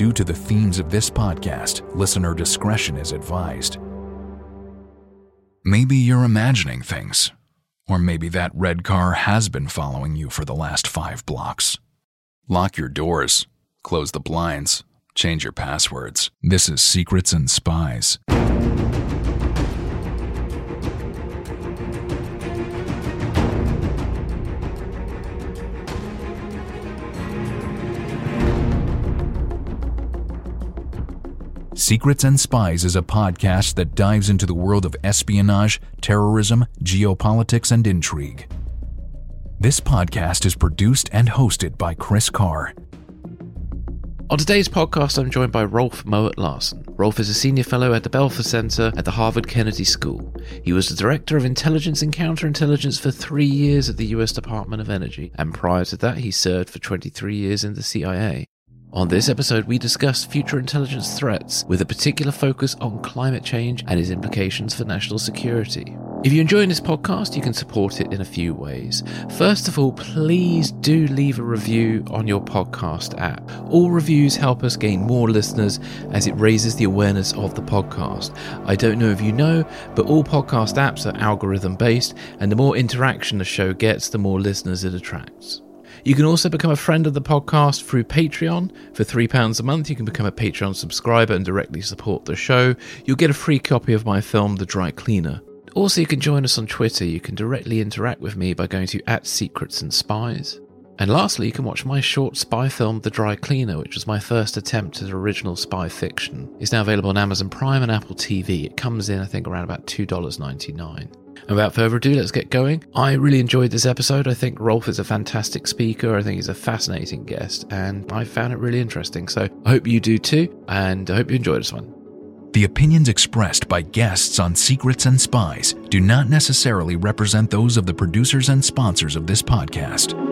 due to the themes of this podcast, listener discretion is advised. Maybe you're imagining things, or maybe that red car has been following you for the last five blocks. Lock your doors, close the blinds, change your passwords. This is Secrets and Spies. Secrets and Spies is a podcast that dives into the world of espionage, terrorism, geopolitics, and intrigue. This podcast is produced and hosted by Chris Carr. On today's podcast, I'm joined by Rolf Mowatt-Larssen. Rolf is a senior fellow at the Belfer Center at the Harvard Kennedy School. He was the director of intelligence and counterintelligence for three years at the US Department of Energy, and prior to that, he served for 23 years in the CIA. On this episode, we discuss future intelligence threats with a particular focus on climate change and its implications for national security. If you're enjoying this podcast, you can support it in a few ways. First of all, please do leave a review on your podcast app. All reviews help us gain more listeners as it raises the awareness of the podcast. I don't know if you know, but all podcast apps are algorithm based, and the more interaction the show gets, the more listeners it attracts. You can also become a friend of the podcast through Patreon. For £3 a month, you can become a Patreon subscriber and directly support the show. You'll get a free copy of my film, The Dry Cleaner. Also, you can join us on Twitter. You can directly interact with me by going to at Secrets and Spies. And lastly, you can watch my short spy film, The Dry Cleaner, which was my first attempt at original spy fiction. It's now available on Amazon Prime and Apple TV. It comes in, I think, around about $2.99. Without further ado, let's get going. I really enjoyed this episode. I think Rolf is a fantastic speaker. I think he's a fascinating guest, and I found it really interesting. So I hope you do too, and I hope you enjoyed this one. The opinions expressed by guests on Secrets and Spies do not necessarily represent those of the producers and sponsors of this podcast.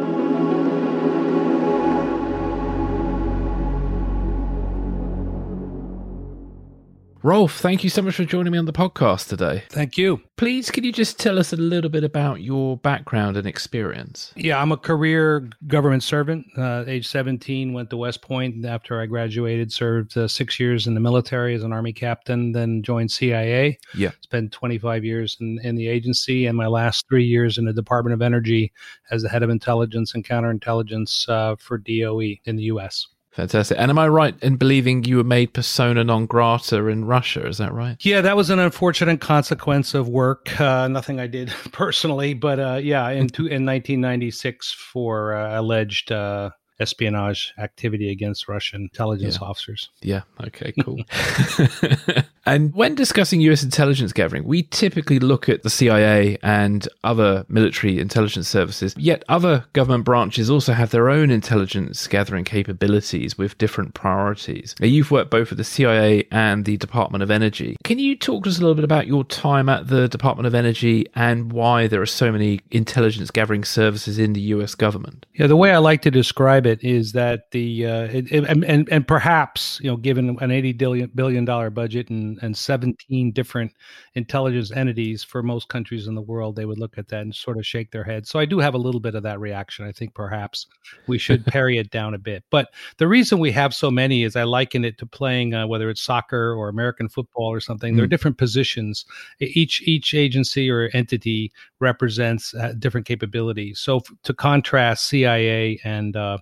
Rolf, thank you so much for joining me on the podcast today. Thank you. Please, could you just tell us a little bit about your background and experience? Yeah, I'm a career government servant. Uh, age 17, went to West Point after I graduated, served uh, six years in the military as an Army captain, then joined CIA. Yeah. Spent 25 years in, in the agency, and my last three years in the Department of Energy as the head of intelligence and counterintelligence uh, for DOE in the U.S. Fantastic. And am I right in believing you were made persona non grata in Russia? Is that right? Yeah, that was an unfortunate consequence of work. Uh, nothing I did personally, but uh, yeah, in, two, in 1996 for uh, alleged uh, espionage activity against Russian intelligence Yeah. officers. Yeah. Okay, cool. and when discussing US intelligence gathering, we typically look at the CIA and other military intelligence services, yet other government branches also have their own intelligence gathering capabilities with different priorities. Now, you've worked both at the CIA and the Department of Energy. Can you talk to us a little bit about your time at the Department of Energy and why there are so many intelligence gathering services in the US government? Yeah, the way I like to describe it is that the uh, it, it- and, and and perhaps you know given an eighty billion billion dollar budget and and seventeen different intelligence entities for most countries in the world, they would look at that and sort of shake their heads. So I do have a little bit of that reaction. I think perhaps we should parry it down a bit. But the reason we have so many is I liken it to playing uh, whether it's soccer or American football or something. There are Mm. different positions. Each each agency or entity represents uh, different capabilities. So f- to contrast CIA and uh,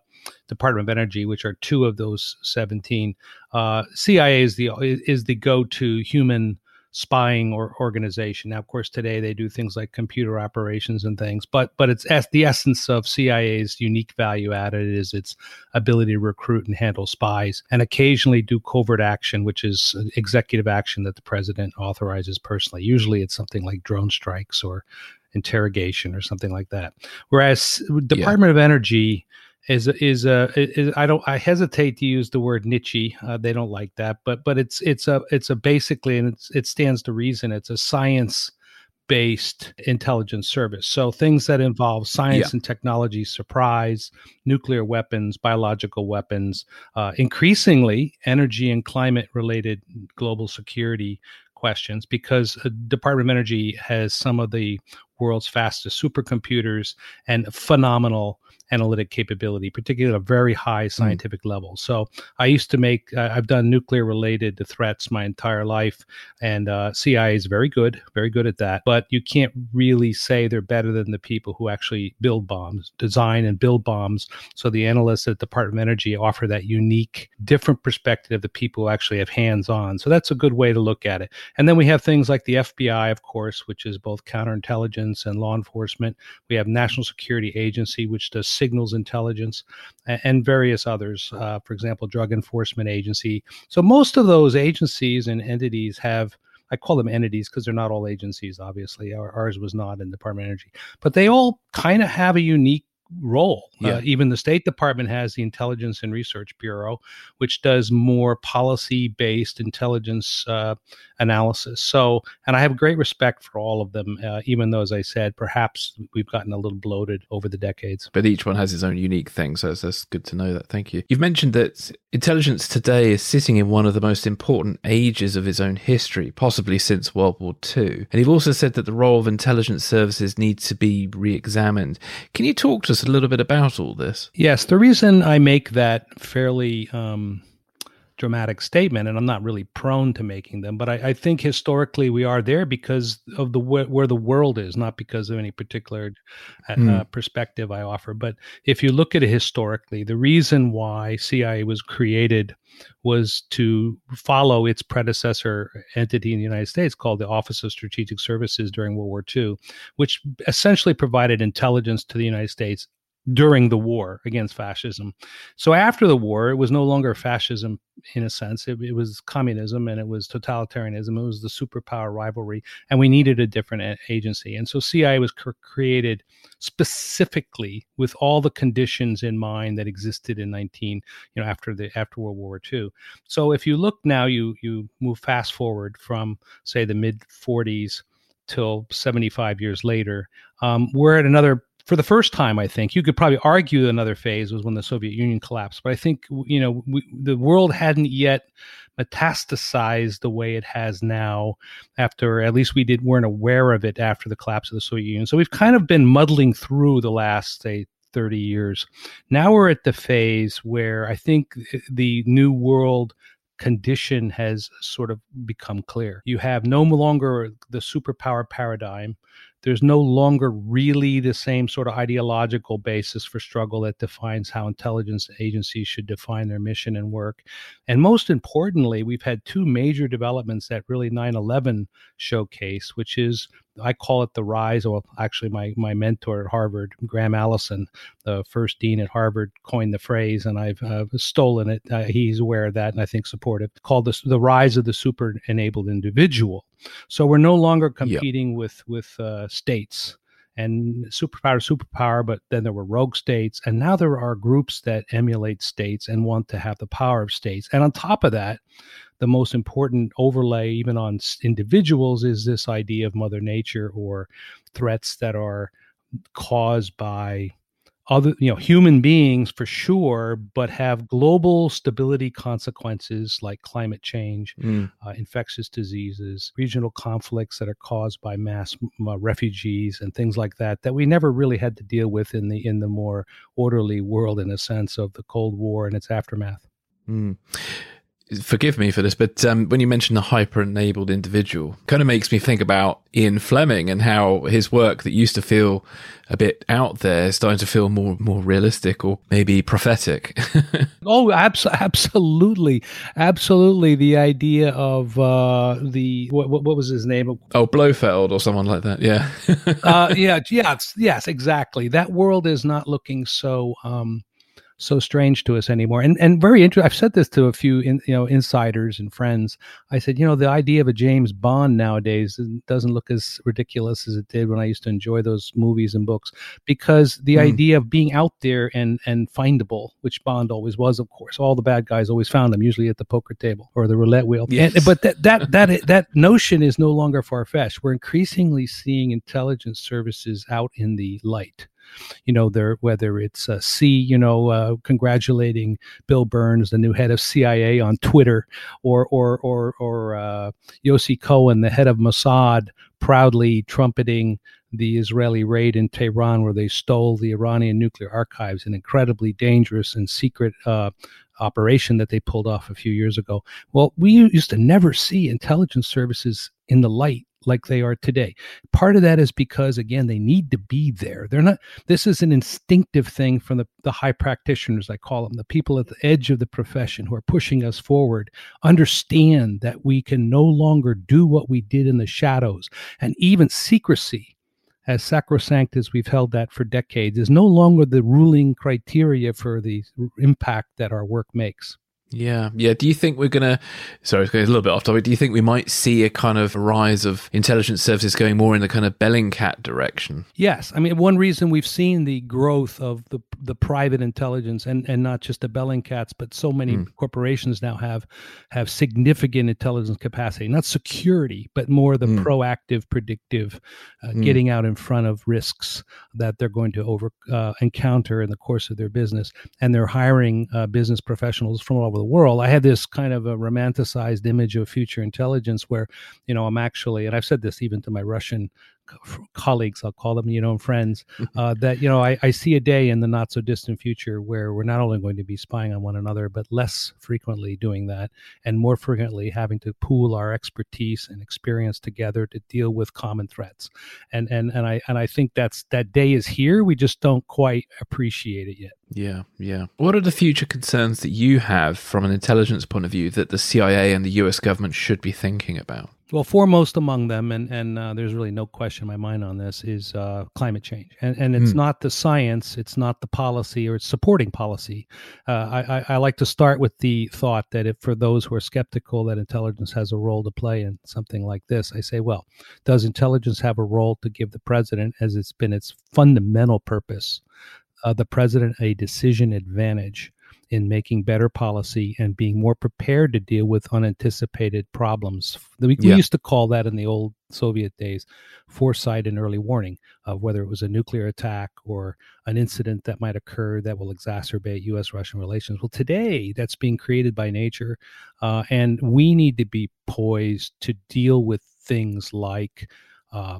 Department of Energy, which are two of those 17, uh, CIA is the is the go-to human spying or organization. Now, of course, today they do things like computer operations and things, but but it's as the essence of CIA's unique value added is its ability to recruit and handle spies, and occasionally do covert action, which is executive action that the president authorizes personally. Usually, it's something like drone strikes or interrogation or something like that. Whereas Department of Energy is is a is, I don't I hesitate to use the word niche. Uh, they don't like that, but but it's it's a it's a basically and it's, it stands to reason. It's a science based intelligence service. So things that involve science Yeah. and technology, surprise, nuclear weapons, biological weapons, uh, increasingly energy and climate related global security questions because uh, Department of Energy has some of the world's fastest supercomputers and phenomenal analytic capability, particularly at a very high hmm. scientific mm. level. So I used to make, uh, I've done nuclear related threats my entire life, and uh, CIA is very good, very good at that. But you can't really say they're better than the people who actually build bombs, design and build bombs. So the analysts at the Department of Energy offer that unique, different perspective of the people who actually have hands on. So that's a good way to look at it. And then we have things like the FBI, of course, which is both counterintelligence and law enforcement. We have National Security Agency, which does signals intelligence, and, various others. Uh, for example, Drug Enforcement Agency. So most of those agencies and entities have. I call them entities because they're not all agencies, obviously. Our, ours was not in Department of Energy, but they all kind of have a unique role. Uh, yeah. Uh, even the State Department has the Intelligence and Research Bureau, which does more policy based intelligence uh, analysis. So, and I have great respect for all of them, uh, even though, as I said, perhaps we've gotten a little bloated over the decades. But each one has its own unique thing. So that's good to know that. Thank you. You've mentioned that intelligence today is sitting in one of the most important ages of its own history, possibly since World War II. And you've also said that the role of intelligence services needs to be re examined. Can you talk to us a little bit about all this? Yes. The reason I make that fairly um, dramatic statement, and I'm not really prone to making them, but I, I think historically we are there because of the where the world is, not because of any particular uh, mm. perspective I offer. But if you look at it historically, the reason why CIA was created was to follow its predecessor entity in the United States called the Office of Strategic Services during World War II, which essentially provided intelligence to the United States during the war against fascism. So after the war, it was no longer fascism in a sense. It, it, was communism and it was totalitarianism. It was the superpower rivalry, and we needed a different agency. And so CIA was cr- created specifically with all the conditions in mind that existed in 19, you know, after the after World War II. So if you look now, you you move fast forward from say the mid 40s till 75 years later, um, we're at another for the first time, I think you could probably argue another phase was when the Soviet Union collapsed. But I think you know we, the world hadn't yet metastasized the way it has now. After at least we did weren't aware of it after the collapse of the Soviet Union. So we've kind of been muddling through the last say 30 years. Now we're at the phase where I think uh, the new world condition has sort of become clear. You have no longer the superpower paradigm there's no longer really the same sort of ideological basis for struggle that defines how intelligence agencies should define their mission and work. And most importantly, we've had two major developments that really 9 11 showcase, which is I call it the rise. Well, actually, my my mentor at Harvard, Graham Allison, the first dean at Harvard, coined the phrase, and I've uh, stolen it. Uh, he's aware of that, and I think supportive. Called the the rise of the super enabled individual. So we're no longer competing yep. with with uh, states and superpower superpower but then there were rogue states and now there are groups that emulate states and want to have the power of states. And on top of that the most important overlay, even on individuals, is this idea of Mother Nature or threats that are caused by other you know human beings for sure but have global stability consequences like climate change mm. uh, infectious diseases regional conflicts that are caused by mass uh, refugees and things like that that we never really had to deal with in the in the more orderly world in a sense of the cold war and its aftermath mm forgive me for this, but um, when you mention the hyper enabled individual, kind of makes me think about Ian Fleming and how his work that used to feel a bit out there is starting to feel more more realistic or maybe prophetic. oh, abs- absolutely, absolutely. The idea of uh, the what, what was his name? Oh, Blofeld or someone like that. Yeah. uh, yeah. Yes. Yes. Exactly. That world is not looking so. Um, so strange to us anymore. And and very interesting. I've said this to a few in, you know insiders and friends. I said, you know, the idea of a James Bond nowadays doesn't look as ridiculous as it did when I used to enjoy those movies and books because the mm. idea of being out there and and findable, which Bond always was, of course. All the bad guys always found them, usually at the poker table or the roulette wheel. Yes. And, but that that that that notion is no longer far fetched. We're increasingly seeing intelligence services out in the light you know, whether it's uh, C, you know, uh, congratulating Bill Burns, the new head of CIA, on Twitter, or or or or uh, Yossi Cohen, the head of Mossad, proudly trumpeting the Israeli raid in Tehran, where they stole the Iranian nuclear archives, an incredibly dangerous and secret uh, operation that they pulled off a few years ago. Well, we used to never see intelligence services in the light like they are today. Part of that is because again they need to be there. They're not this is an instinctive thing from the, the high practitioners I call them, the people at the edge of the profession who are pushing us forward, understand that we can no longer do what we did in the shadows and even secrecy as sacrosanct as we've held that for decades, is no longer the ruling criteria for the impact that our work makes. Yeah, yeah. Do you think we're gonna? Sorry, it's going a little bit off topic. Do you think we might see a kind of rise of intelligence services going more in the kind of Bellingcat direction? Yes, I mean one reason we've seen the growth of the the private intelligence and and not just the Bellingcats, but so many mm. corporations now have have significant intelligence capacity, not security, but more the mm. proactive, predictive, uh, mm. getting out in front of risks that they're going to over uh, encounter in the course of their business, and they're hiring uh, business professionals from all over the world. I had this kind of a romanticized image of future intelligence where, you know, I'm actually, and I've said this even to my Russian colleagues, I'll call them, you know, friends, mm-hmm. uh, that, you know, I, I see a day in the not so distant future where we're not only going to be spying on one another, but less frequently doing that and more frequently having to pool our expertise and experience together to deal with common threats. And, and, and I, and I think that's, that day is here. We just don't quite appreciate it yet. Yeah, yeah. What are the future concerns that you have from an intelligence point of view that the CIA and the US government should be thinking about? Well, foremost among them, and and uh, there's really no question in my mind on this, is uh, climate change, and and it's mm. not the science, it's not the policy, or it's supporting policy. Uh, I, I like to start with the thought that if for those who are skeptical that intelligence has a role to play in something like this, I say, well, does intelligence have a role to give the president, as it's been its fundamental purpose, uh, the president a decision advantage? In making better policy and being more prepared to deal with unanticipated problems. We, yeah. we, used to call that in the old Soviet days foresight and early warning of whether it was a nuclear attack or an incident that might occur that will exacerbate U.S. Russian relations. Well, today that's being created by nature, uh, and we need to be poised to deal with things like. Uh,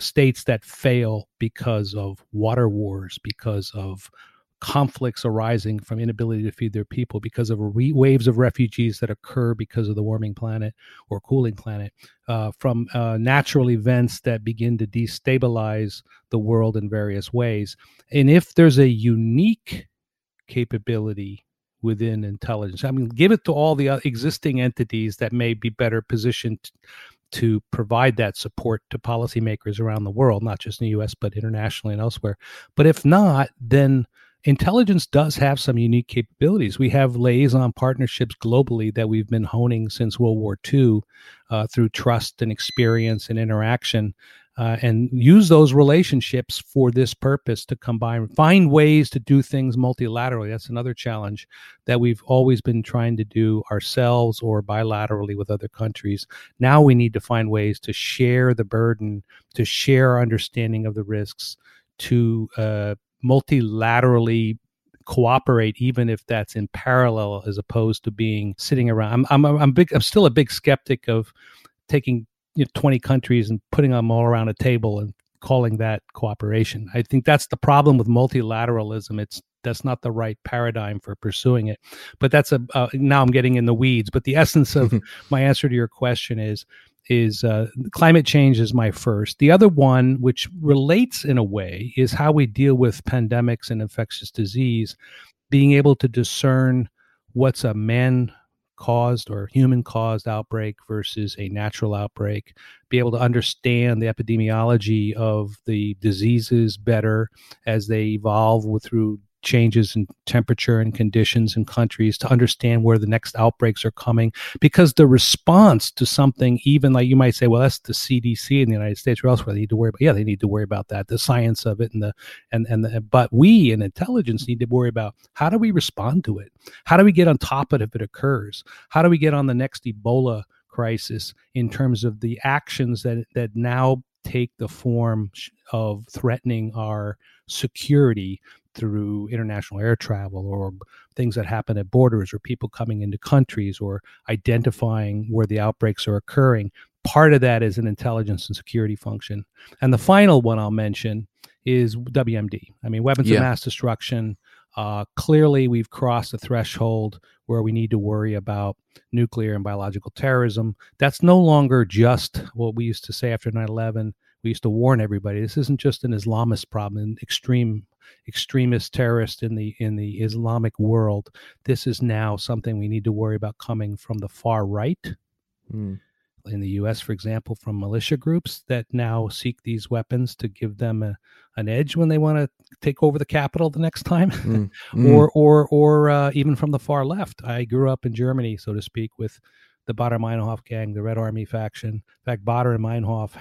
states that fail because of water wars, because of conflicts arising from inability to feed their people because of re- waves of refugees that occur because of the warming planet or cooling planet, uh, from uh, natural events that begin to destabilize the world in various ways. And if there's a unique capability within intelligence, I mean, give it to all the existing entities that may be better positioned to provide that support to policymakers around the world, not just in the US, but internationally and elsewhere. But if not, then intelligence does have some unique capabilities. We have liaison partnerships globally that we've been honing since World War II uh, through trust and experience and interaction, uh, and use those relationships for this purpose to combine, find ways to do things multilaterally. That's another challenge that we've always been trying to do ourselves or bilaterally with other countries. Now we need to find ways to share the burden, to share our understanding of the risks, to uh, multilaterally cooperate even if that's in parallel as opposed to being sitting around. I'm i'm i'm big i'm still a big skeptic of taking you know, 20 countries and putting them all around a table and calling that cooperation. I think that's the problem with multilateralism. It's that's not the right paradigm for pursuing it. But that's a uh, now i'm getting in the weeds. But the essence of my answer to your question is is uh, climate change is my first. The other one, which relates in a way, is how we deal with pandemics and infectious disease, being able to discern what's a man caused or human caused outbreak versus a natural outbreak, be able to understand the epidemiology of the diseases better as they evolve with, through changes in temperature and conditions in countries to understand where the next outbreaks are coming because the response to something even like you might say well that's the cdc in the united states or elsewhere they need to worry about yeah they need to worry about that the science of it and the and and the, but we in intelligence need to worry about how do we respond to it? How do we get on top of it if it occurs? How do we get on the next ebola crisis in terms of the actions that that now take the form of threatening our security through international air travel or things that happen at borders or people coming into countries or identifying where the outbreaks are occurring part of that is an intelligence and security function. And the final one I'll mention is WMD. I mean, weapons Yeah. of mass destruction. Uh, clearly, we've crossed a threshold where we need to worry about nuclear and biological terrorism. That's no longer just what we used to say after 9 11. We used to warn everybody this isn't just an Islamist problem, an extreme extremist terrorist in the in the Islamic world. This is now something we need to worry about coming from the far right Mm. in the US, for example, from militia groups that now seek these weapons to give them a, an edge when they want to take over the capital the next time, Mm. Mm. or or or uh, even from the far left. I grew up in Germany, so to speak, with the Baader Meinhof gang, the Red Army faction. In fact, Baader and Meinhof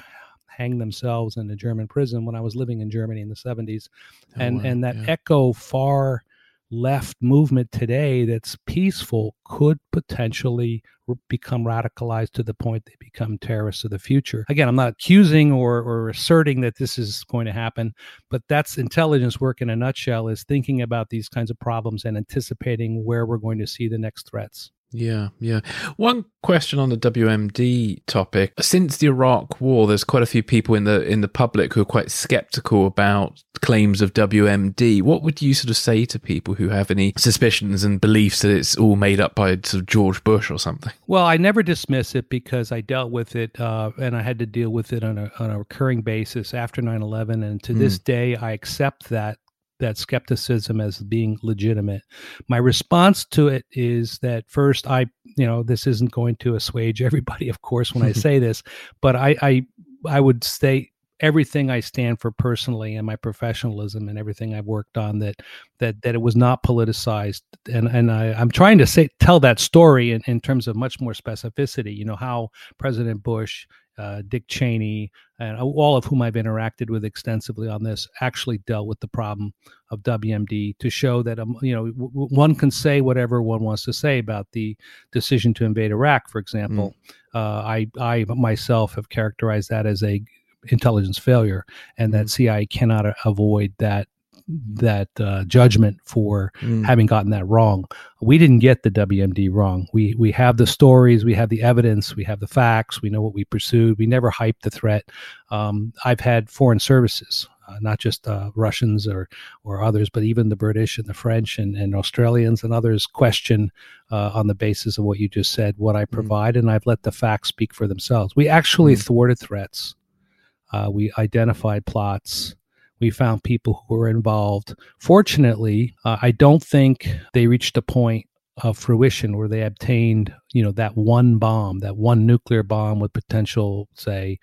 hanged themselves in a German prison when I was living in Germany in the 70s Oh, and wow, and that yeah. echo far left movement today that's peaceful could potentially become radicalized to the point they become terrorists of the future. Again i'm not accusing or or asserting that this is going to happen but that's intelligence work in a nutshell is thinking about these kinds of problems and anticipating where we're going to see the next threats Yeah, yeah. One question on the WMD topic. Since the Iraq War, there's quite a few people in the in the public who are quite skeptical about claims of WMD. What would you sort of say to people who have any suspicions and beliefs that it's all made up by sort of George Bush or something? Well, I never dismiss it because I dealt with it uh, and I had to deal with it on a, on a recurring basis after 9 11. And to this day, I accept that that skepticism as being legitimate. My response to it is that first, I, you know, this isn't going to assuage everybody, of course, when I say this, but I, I, I would say everything I stand for personally and my professionalism and everything I've worked on that that that it was not politicized and and I, I'm trying to say tell that story in, in terms of much more specificity. You know how President Bush, uh, Dick Cheney, and all of whom I've interacted with extensively on this actually dealt with the problem of WMD to show that um, you know w- one can say whatever one wants to say about the decision to invade Iraq, for example. Uh, I I myself have characterized that as a intelligence failure, and that CIA cannot avoid that that uh, judgment for Mm. having gotten that wrong. We didn't get the WMD wrong. We we have the stories, we have the evidence, we have the facts. We know what we pursued. We never hyped the threat. Um, I've had foreign services, uh, not just uh, Russians or or others, but even the British and the French and, and Australians and others question uh, on the basis of what you just said what I provide, and I've let the facts speak for themselves. We actually Mm. thwarted threats. Uh, we identified plots. We found people who were involved. Fortunately, uh, I don't think they reached a point of fruition where they obtained, you know, that one bomb, that one nuclear bomb with potential, say,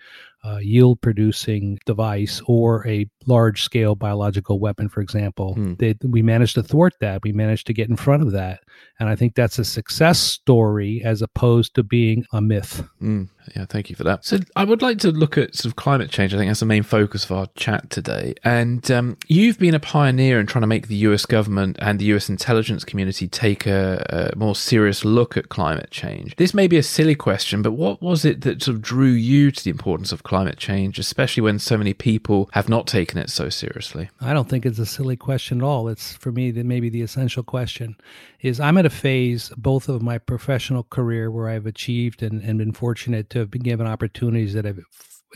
uh, yield producing device or a large scale biological weapon, for example. Hmm. They, we managed to thwart that. We managed to get in front of that. And I think that's a success story as opposed to being a myth. Mm, yeah, thank you for that. So, I would like to look at sort of climate change. I think that's the main focus of our chat today. And um, you've been a pioneer in trying to make the US government and the US intelligence community take a, a more serious look at climate change. This may be a silly question, but what was it that sort of drew you to the importance of climate change, especially when so many people have not taken it so seriously? I don't think it's a silly question at all. It's for me that maybe the essential question is I'm at a phase both of my professional career where I've achieved and, and been fortunate to have been given opportunities that have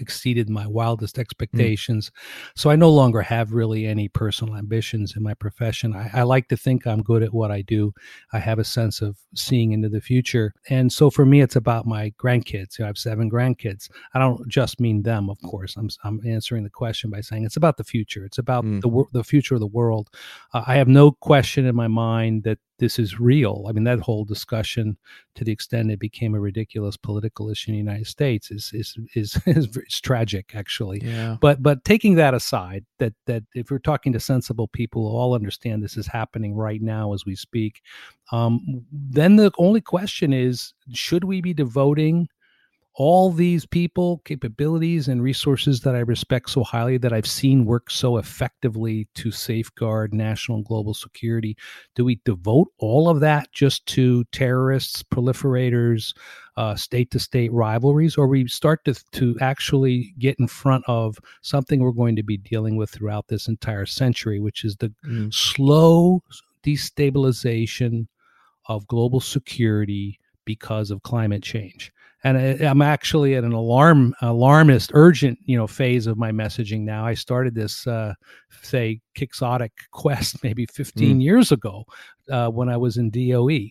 exceeded my wildest expectations. So I no longer have really any personal ambitions in my profession. I, I like to think I'm good at what I do. I have a sense of seeing into the future. And so for me, it's about my grandkids. You know, I have seven grandkids. I don't just mean them, of course. I'm, I'm answering the question by saying it's about the future. It's about Mm. the, the future of the world. Uh, I have no question in my mind that this is real. I mean, that whole discussion, to the extent it became a ridiculous political issue in the United States, is is is is, is tragic, actually. Yeah. But but taking that aside, that that if we're talking to sensible people who all understand this is happening right now as we speak, um, then the only question is: Should we be devoting all these people, capabilities, and resources that I respect so highly that I've seen work so effectively to safeguard national and global security? Do we devote all of that just to terrorists, proliferators, state to state rivalries, or we start to, to actually get in front of something we're going to be dealing with throughout this entire century, which is the Mm. slow destabilization of global security because of climate change. And I, I'm actually at an alarm alarmist urgent you know phase of my messaging now. I started this uh, say quixotic quest maybe 15 mm. years ago uh, when I was in DOE.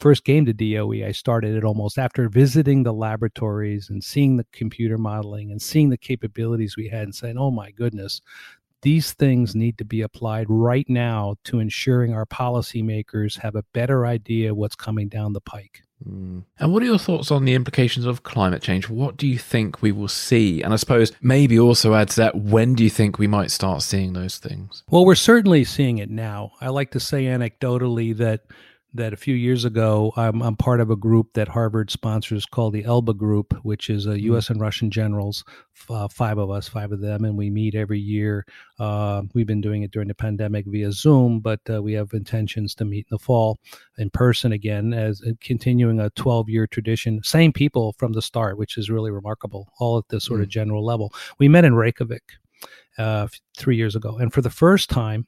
First came to DOE, I started it almost after visiting the laboratories and seeing the computer modeling and seeing the capabilities we had and saying, oh my goodness, these things need to be applied right now to ensuring our policymakers have a better idea what's coming down the pike. Mm. And what are your thoughts on the implications of climate change? What do you think we will see? And I suppose maybe also add to that, when do you think we might start seeing those things? Well, we're certainly seeing it now. I like to say anecdotally that that a few years ago, I'm, I'm part of a group that Harvard sponsors called the Elbe Group, which is a U.S. Mm. and Russian generals, uh, five of us, five of them, and we meet every year. Uh, we've been doing it during the pandemic via Zoom, but uh, we have intentions to meet in the fall in person again, as uh, continuing a 12 year tradition. Same people from the start, which is really remarkable, all at this sort mm. of general level. We met in Reykjavik uh, three years ago, and for the first time,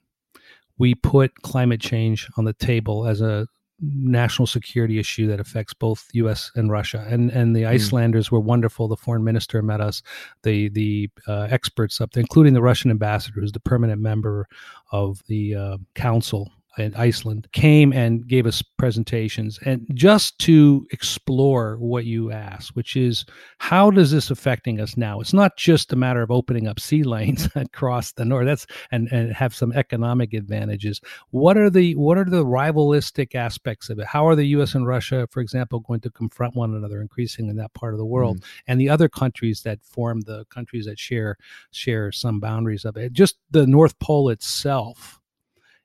we put climate change on the table as a national security issue that affects both U.S. and Russia. And and the hmm. Icelanders mm. were wonderful. The foreign minister met us. The the uh, experts up there, including the Russian ambassador, who's the permanent member of the uh, council in Iceland came and gave us presentations and just to explore what you asked, which is how does this affecting us now? It's not just a matter of opening up sea lanes across the north. That's and, and have some economic advantages. What are the what are the rivalistic aspects of it? How are the US and Russia, for example, going to confront one another increasing in that part of the world mm. and the other countries that form the countries that share share some boundaries of it? Just the North Pole itself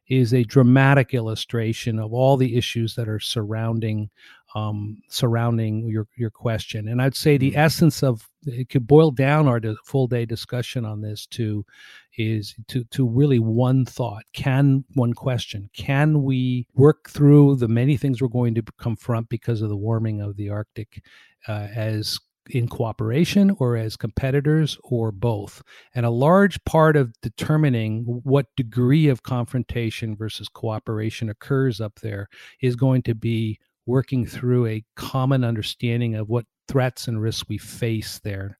is a dramatic illustration of all the issues that are surrounding um, surrounding your your question. And I'd say the mm-hmm. essence of it could boil down our full day discussion on this to is to to really one thought. Can one question? Can we work through the many things we're going to confront because of the warming of the Arctic uh, as in cooperation or as competitors or both. And a large part of determining what degree of confrontation versus cooperation occurs up there is going to be working through a common understanding of what threats and risks we face there,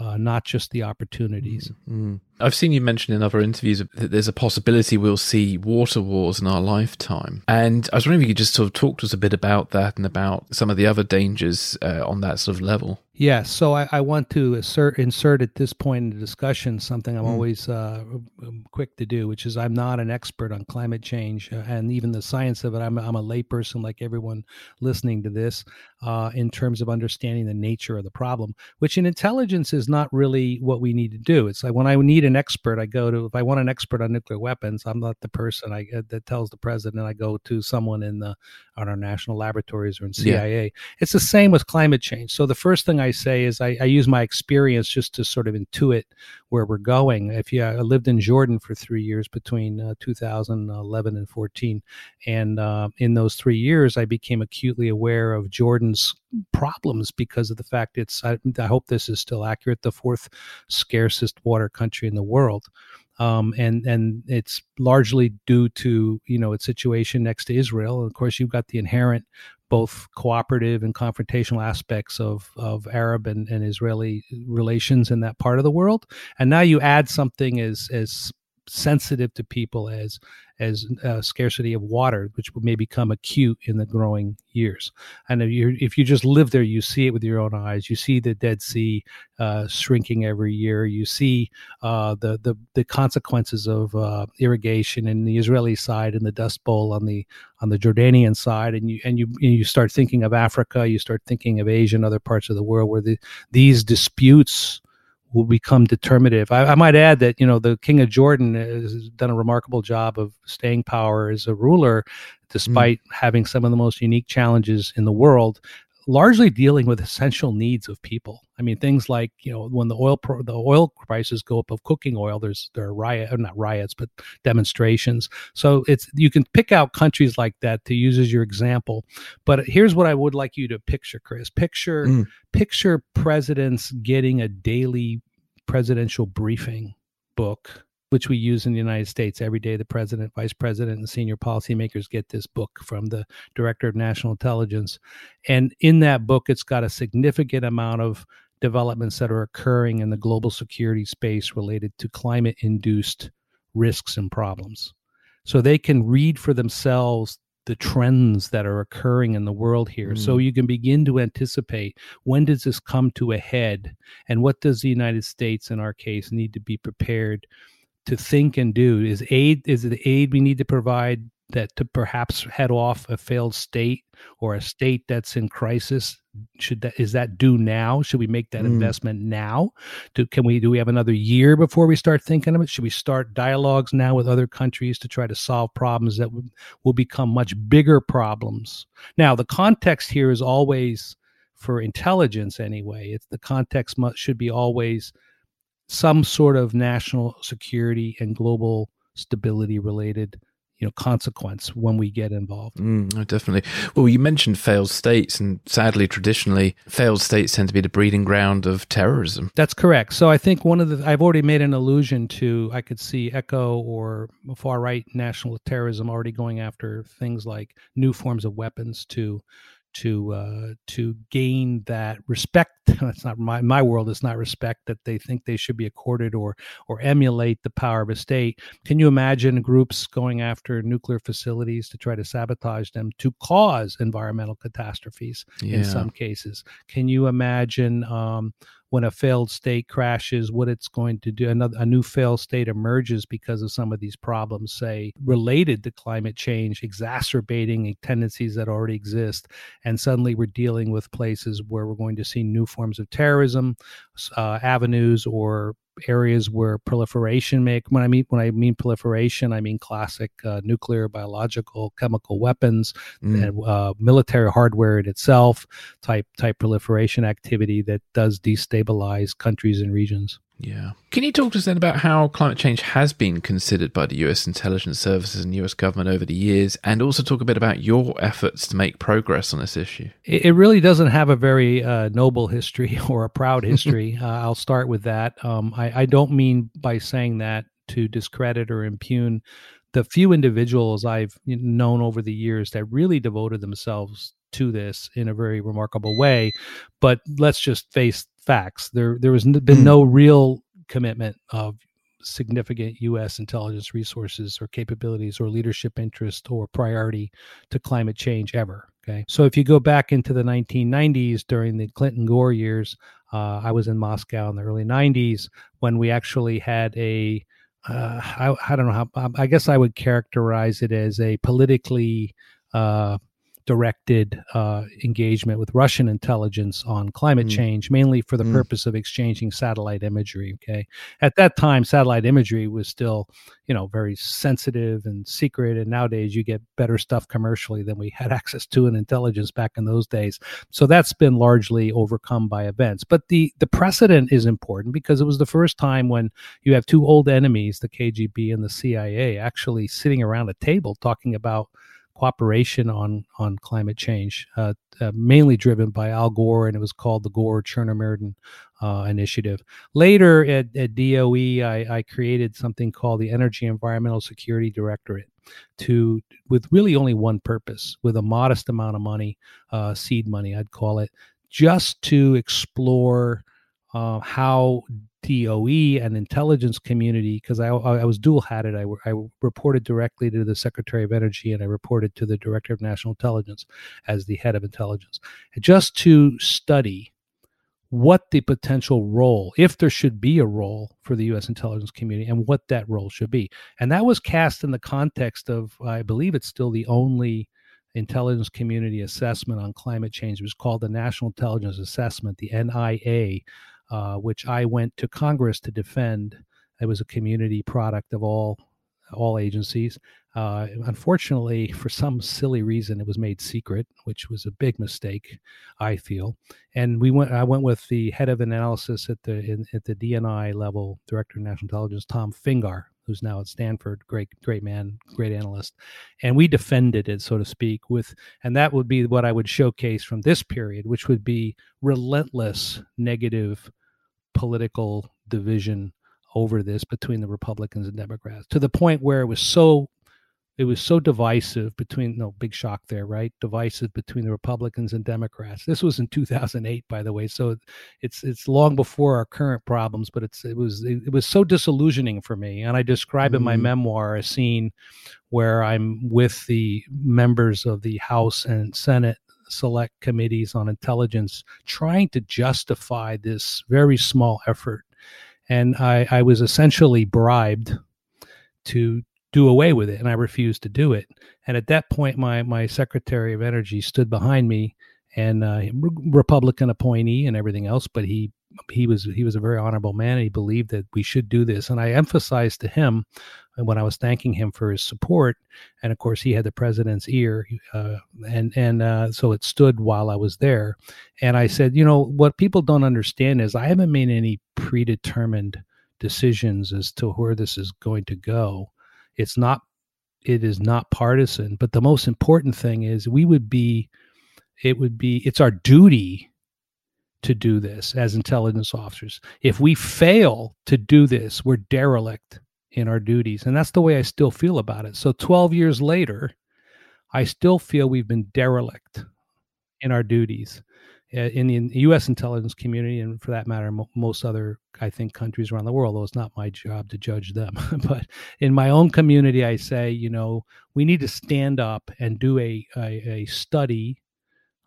uh, not just the opportunities. Mm-hmm. I've seen you mention in other interviews that there's a possibility we'll see water wars in our lifetime. And I was wondering if you could just sort of talk to us a bit about that and about some of the other dangers uh, on that sort of level. Yes, so I, I, want to assert, insert at this point in the discussion something I'm mm. always uh, um, quick to do, which is I'm not an expert on climate change uh, and even the science of it. I'm, I'm a layperson like everyone listening to this uh, in terms of understanding the nature of the problem, which in intelligence is not really what we need to do. It's like when I need an expert, I go to, if I want an expert on nuclear weapons, I'm not the person I, uh, that tells the president, I go to someone in the, on our national laboratories or in CIA. Yeah. It's the same with climate change. So the first thing I say is I, I, use my experience just to sort of intuit where we're going. If you I lived in Jordan for three years between uh, 2011 and 14, and uh, in those three years, I became acutely aware of Jordan's problems because of the fact it's. I, I hope this is still accurate. The fourth scarcest water country in the world. Um, and and it's largely due to you know its situation next to Israel. Of course, you've got the inherent both cooperative and confrontational aspects of, of Arab and, and Israeli relations in that part of the world. And now you add something as as sensitive to people as as uh, scarcity of water, which may become acute in the growing years. And if you if you just live there, you see it with your own eyes. You see the Dead Sea uh, shrinking every year. You see uh, the the the consequences of uh, irrigation in the Israeli side and the Dust Bowl on the on the Jordanian side. And you and you and you start thinking of Africa. You start thinking of Asia and other parts of the world where the, these disputes will become determinative. I, I, might add that you know the King of Jordan has done a remarkable job of staying power as a ruler, despite mm. having some of the most unique challenges in the world largely dealing with essential needs of people. I mean, things like you know when the oil pro- the oil prices go up of cooking oil, there's there are riot not riots but demonstrations. So it's you can pick out countries like that to use as your example. But here's what I would like you to picture, Chris. Picture mm. picture presidents getting a daily presidential briefing book which we use in the United States every day. The president, vice president, and senior policymakers get this book from the director of national intelligence. And in that book, it's got a significant amount of developments that are occurring in the global security space related to climate induced risks and problems. So they can read for themselves the trends that are occurring in the world here. Mm. So you can begin to anticipate when does this come to a head and what does the United States in our case need to be prepared to think and do? Is aid is the aid we need to provide that to perhaps head off a failed state or a state that's in crisis? Should that is that due now? Should we make that mm. investment now? Do can we do we have another year before we start thinking of it? Should we start dialogues now with other countries to try to solve problems that will, will become much bigger problems? Now the context here is always for intelligence anyway. It's the context must, should be always some sort of national security and global stability related you know consequence when we get involved. Mm, definitely. Well, you mentioned failed states, and sadly, traditionally, failed states tend to be the breeding ground of terrorism. That's correct. So I think one of the I've already made an allusion to I could see ECHO or far right national terrorism already going after things like new forms of weapons to to uh, to gain that respect. That's not my my world. It's not respect that they think they should be accorded or or emulate the power of a state. Can you imagine groups going after nuclear facilities to try to sabotage them to cause environmental catastrophes yeah. in some cases? Can you imagine? Um, when a failed state crashes, what it's going to do. Another a new failed state emerges because of some of these problems, say related to climate change, exacerbating tendencies that already exist, and suddenly we're dealing with places where we're going to see new forms of terrorism, uh, avenues or areas where proliferation make when I mean when I mean proliferation, I mean classic uh, nuclear, biological, chemical weapons, mm. and uh, military hardware in itself type type proliferation activity that does destabilize countries and regions. Yeah. Can you talk to us then about how climate change has been considered by the US intelligence services and US government over the years, and also talk a bit about your efforts to make progress on this issue? It, really doesn't have a very uh, noble history or a proud history. uh, I'll start with that. Um, I, I don't mean by saying that to discredit or impugn the few individuals I've known over the years that really devoted themselves to this in a very remarkable way. But let's just face facts. There there has been hmm. no real commitment of significant U.S. intelligence resources or capabilities or leadership interest or priority to climate change ever. Okay, so if you go back into the 1990s during the Clinton Gore years, uh, I was in Moscow in the early 90s when we actually had a uh, I, I don't know how I guess I would characterize it as a politically uh, directed uh, engagement with Russian intelligence on climate mm. change, mainly for the mm. purpose of exchanging satellite imagery. Okay, at that time, satellite imagery was still, you know, very sensitive and secret, and nowadays you get better stuff commercially than we had access to in intelligence back in those days. So that's been largely overcome by events. But the the precedent is important because it was the first time when you have two old enemies, the KGB and the CIA, actually sitting around a table talking about cooperation on on climate change, uh, uh, mainly driven by Al Gore, and it was called the Gore Chernomyrdin uh, Initiative. Later at, at DOE, I, I, created something called the Energy Environmental Security Directorate, to with really only one purpose, with a modest amount of money, uh, seed money, I'd call it, just to explore uh, how DOE and intelligence community, because I, I was dual hatted. I, I reported directly to the Secretary of Energy and I reported to the Director of National Intelligence as the head of intelligence, just to study what the potential role, if there should be a role for the U.S. intelligence community, and what that role should be. And that was cast in the context of, I believe it's still the only intelligence community assessment on climate change. It was called the National Intelligence Assessment, the NIA, uh, which I went to Congress to defend. It was a community product of all all agencies. Uh, unfortunately, for some silly reason, it was made secret, which was a big mistake, I feel. And we went. I went with the head of analysis at the in, at the DNI level, Director of National Intelligence, Tom Fingar, who's now at Stanford, great great man, great analyst, and we defended it, so to speak, with and that would be what I would showcase from this period, which would be relentless negative political division over this between the Republicans and Democrats to the point where it was so it was so divisive between no big shock there right divisive between the republicans and democrats this was in 2008 by the way so it's it's long before our current problems but it's it was it, it was so disillusioning for me and i describe mm-hmm. in my mm-hmm. memoir a scene where i'm with the members of the house and senate select committees on intelligence trying to justify this very small effort. And i i was essentially bribed to do away with it and i refused to do it. And at that point my my secretary of energy stood behind me and uh, republican appointee and everything else but he he was he was a very honorable man and he believed that we should do this. And i emphasized to him uh, when i was thanking him for his support and of course he had the president's ear uh, and and uh, so it stood while i was there and i said you know what people don't understand is i haven't made any predetermined decisions as to where this is going to go it's not it is not partisan, but the most important thing is we would be it would be it's our duty to do this as intelligence officers. If we fail to do this, we're derelict in our duties. And that's the way I still feel about it. So 12 years later, I still feel we've been derelict in our duties. Uh, in the U.S. intelligence community, and for that matter, most other, I think, countries around the world. Though it's not my job to judge them, but in my own community, I say, you know, we need to stand up and do a a, a study,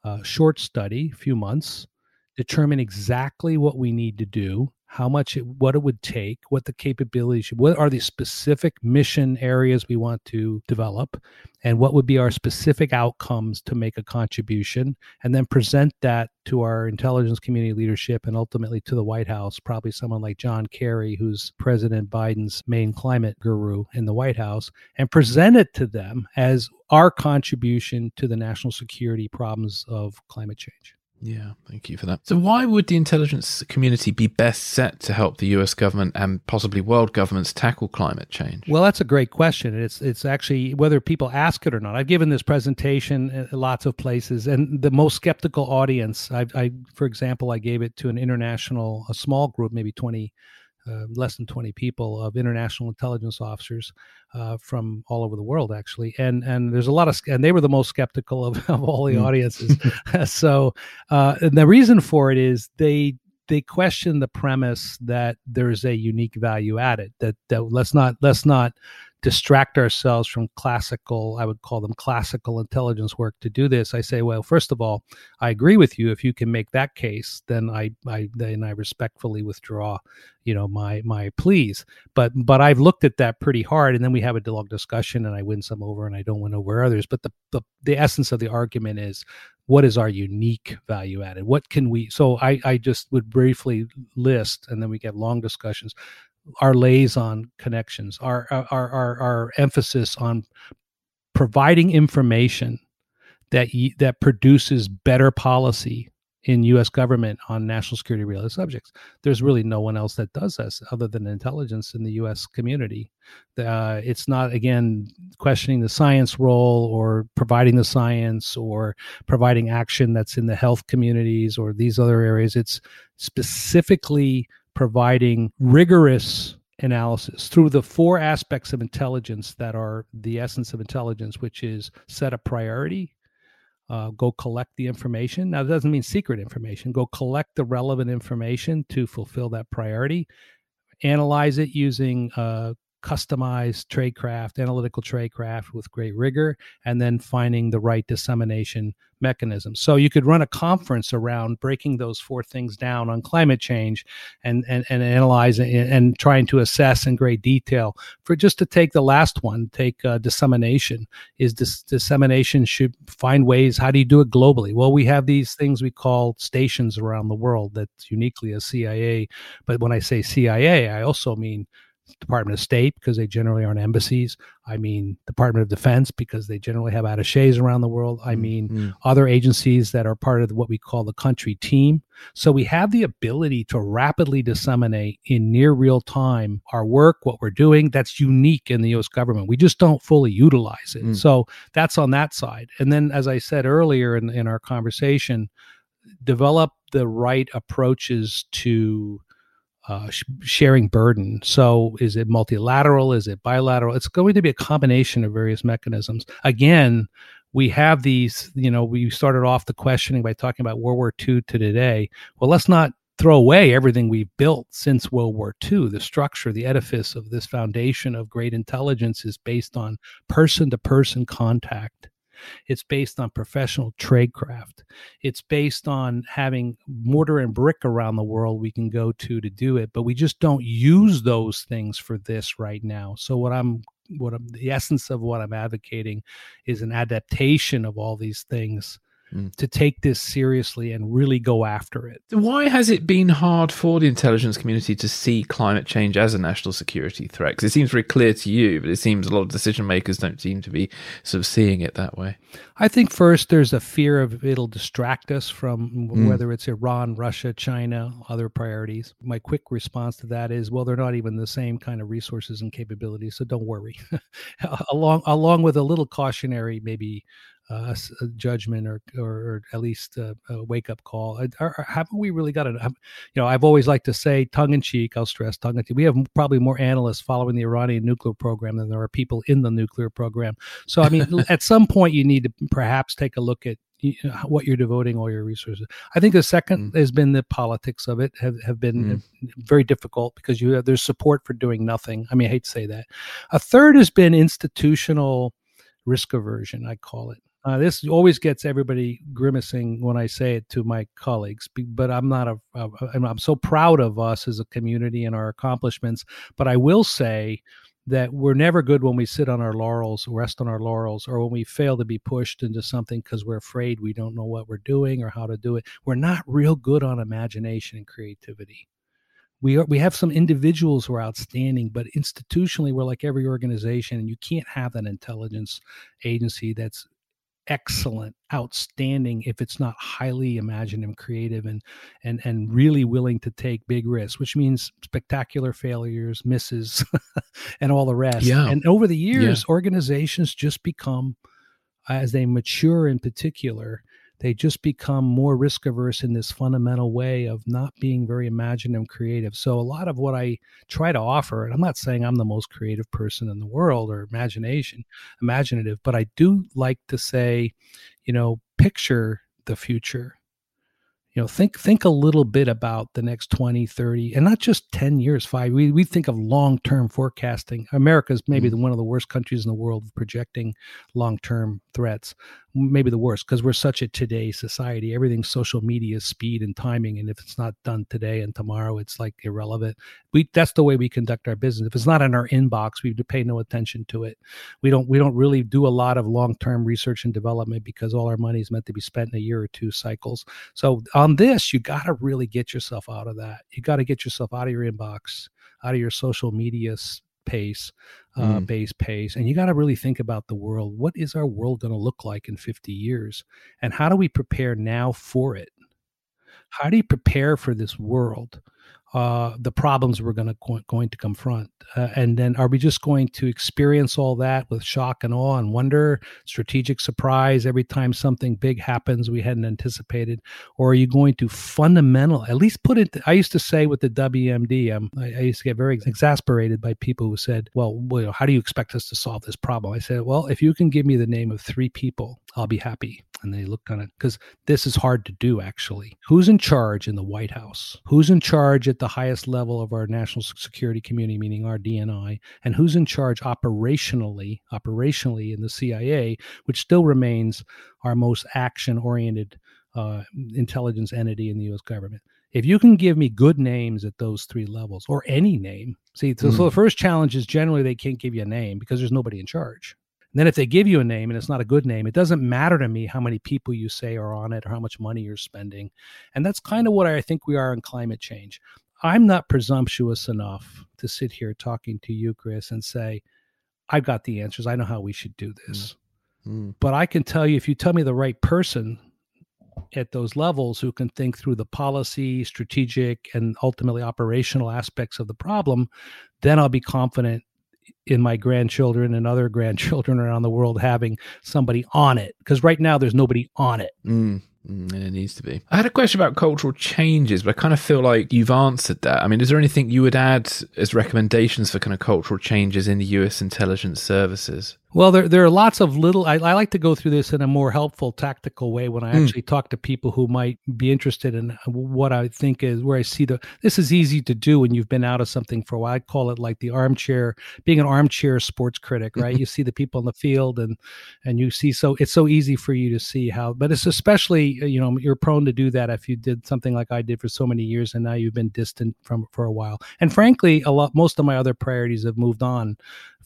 a short study, a few months, determine exactly what we need to do, how much it, what it would take, what the capabilities, what are the specific mission areas we want to develop, and what would be our specific outcomes to make a contribution, and then present that to our intelligence community leadership and ultimately to the White House, probably someone like John Kerry, who's President Biden's main climate guru in the White House, and present it to them as our contribution to the national security problems of climate change. Yeah, thank you for that. So, why would the intelligence community be best set to help the U.S. government and possibly world governments tackle climate change? Well, that's a great question. It's it's actually whether people ask it or not. I've given this presentation at lots of places, and the most skeptical audience. I, I for example, I gave it to an international, a small group, maybe twenty uh, less than 20 people of international intelligence officers uh, from all over the world actually and and there's a lot of and they were the most skeptical of, of all the mm. audiences so uh, and the reason for it is they they question the premise that there's a unique value added that that let's not let's not distract ourselves from classical i would call them classical intelligence work to do this i say well first of all i agree with you if you can make that case then i i then i respectfully withdraw you know my my pleas. But but i've looked at that pretty hard and then we have a long discussion and i win some over and i don't win over others. But the the, the essence of the argument is what is our unique value added? What can we so i i just would briefly list and then we get long discussions our liaison connections, our, our, our, our emphasis on providing information that, that produces better policy in U.S. government on national security related subjects. There's really no one else that does this other than intelligence in the U.S. community. Uh, it's not again questioning the science role or providing the science or providing action that's in the health communities or these other areas. It's specifically providing rigorous analysis through the four aspects of intelligence that are the essence of intelligence, which is set a priority, uh, go collect the information. Now, that doesn't mean secret information. Go collect the relevant information to fulfill that priority, analyze it using uh, customized tradecraft, analytical tradecraft with great rigor, and then finding the right dissemination mechanism. So you could run a conference around breaking those four things down on climate change and and, and analyzing and, and trying to assess in great detail. For just to take the last one, take uh, dissemination. Is this dissemination should find ways? How do you do it globally? Well, we have these things we call stations around the world that's uniquely a CIA. But when I say CIA, I also mean Department of State because they generally aren't embassies. I mean Department of Defense because they generally have attaches around the world. I mean mm-hmm. other agencies that are part of what we call the country team. So we have the ability to rapidly disseminate in near real time our work, what we're doing. That's unique in the U.S. government. We just don't fully utilize it. Mm. So that's on that side. And then, as I said earlier in, in our conversation, develop the right approaches to uh, sh- sharing burden. So, is it multilateral? Is it bilateral? It's going to be a combination of various mechanisms. Again, we have these, you know, we started off the questioning by talking about World War II to today. Well, let's not throw away everything we've built since World War II. The structure, the edifice of this foundation of great intelligence is based on person to person contact. It's based on professional tradecraft. It's based on having mortar and brick around the world we can go to to do it, but we just don't use those things for this right now. So what I'm what I'm, the essence of what I'm advocating is an adaptation of all these things mm. to take this seriously and really go after it. Why has it been hard for the intelligence community to see climate change as a national security threat? Because it seems very clear to you, but it seems a lot of decision makers don't seem to be sort of seeing it that way. I think first there's a fear of it'll distract us from mm. whether it's Iran, Russia, China, other priorities. My quick response to that is, well, they're not even the same kind of resources and capabilities, so don't worry. along along with a little cautionary maybe uh, a judgment or, or, or at least a, a wake up call. Or, haven't we really got it? You know, I've always liked to say tongue in cheek. I'll stress tongue in cheek. We have probably more analysts following the Iranian nuclear program than there are people in the nuclear program. So, I mean, at some point, you need to perhaps take a look at what you're devoting all your resources. I think the second mm. has been the politics of it have, have been mm. very difficult because you have there's support for doing nothing. I mean, I hate to say that. A third has been institutional risk aversion, I call it. Uh, this always gets everybody grimacing when I say it to my colleagues, but I'm not a, a I'm so proud of us as a community and our accomplishments. But I will say that we're never good when we sit on our laurels, rest on our laurels, or when we fail to be pushed into something because we're afraid we don't know what we're doing or how to do it. We're not real good on imagination and creativity. We are, we have some individuals who are outstanding, but institutionally, we're like every organization, and you can't have an intelligence agency that's excellent outstanding if it's not highly imaginative creative and and and really willing to take big risks which means spectacular failures misses and all the rest yeah. and over the years yeah. organizations just become as they mature in particular they just become more risk averse in this fundamental way of not being very imaginative and creative. So a lot of what I try to offer, and I'm not saying I'm the most creative person in the world or imagination, imaginative, but I do like to say, you know, picture the future you know think think a little bit about the next 20 30 and not just 10 years 5 we, we think of long-term forecasting america is maybe mm-hmm. the, one of the worst countries in the world projecting long-term threats maybe the worst because we're such a today society. Everything's social media speed and timing and if it's not done today and tomorrow it's like irrelevant. We that's the way we conduct our business. If it's not in our inbox we pay no attention to it. We don't we don't really do a lot of long-term research and development because all our money is meant to be spent in a year or two cycles. So on this you got to really get yourself out of that. You got to get yourself out of your inbox out of your social media pace, uh, mm. base pace. And you got to really think about the world. What is our world going to look like in 50 years? And how do we prepare now for it? How do you prepare for this world? Uh, the problems we're going to going to confront, uh, and then are we just going to experience all that with shock and awe and wonder, strategic surprise every time something big happens we hadn't anticipated, or are you going to fundamental at least put it? I used to say with the WMD, um, I, I, used to get very exasperated by people who said, "Well, well, how do you expect us to solve this problem?" I said, "Well, if you can give me the name of three people, I'll be happy." And they look kind of because this is hard to do actually. Who's in charge in the White House? Who's in charge at the highest level of our national security community, meaning our DNI, and who's in charge operationally, operationally in the CIA, which still remains our most action-oriented uh, intelligence entity in the U.S. government if you can give me good names at those three levels or any name see so, mm. so, the first challenge is generally they can't give you a name because there's nobody in charge and then if they give you a name and it's not a good name, it doesn't matter to me how many people you say are on it or how much money you're spending. And that's kind of what I think we are in climate change. I'm not presumptuous enough to sit here talking to you, Chris, and say, I've got the answers. I know how we should do this. Mm. But I can tell you, if you tell me the right person at those levels who can think through the policy, strategic, and ultimately operational aspects of the problem, then I'll be confident in my grandchildren and other grandchildren around the world having somebody on it because right now there's nobody on it. Mm. Mm, it needs to be. I had a question about cultural changes, but I kind of feel like you've answered that. I mean, is there anything you would add as recommendations for kind of cultural changes in the US intelligence services? Well, there there are lots of little. I, I like to go through this in a more helpful, tactical way when I Mm. actually talk to people who might be interested in uh, what I think is where I see the. This is easy to do when you've been out of something for a while. I call it like the armchair, being an armchair sports critic, right? Mm-hmm. you see the people in the field, and and you see so it's so easy for you to see how. But it's especially uh, you know you're prone to do that if you did something like I did for so many years, and now you've been distant from for a while. And frankly, a lot most of my other priorities have moved on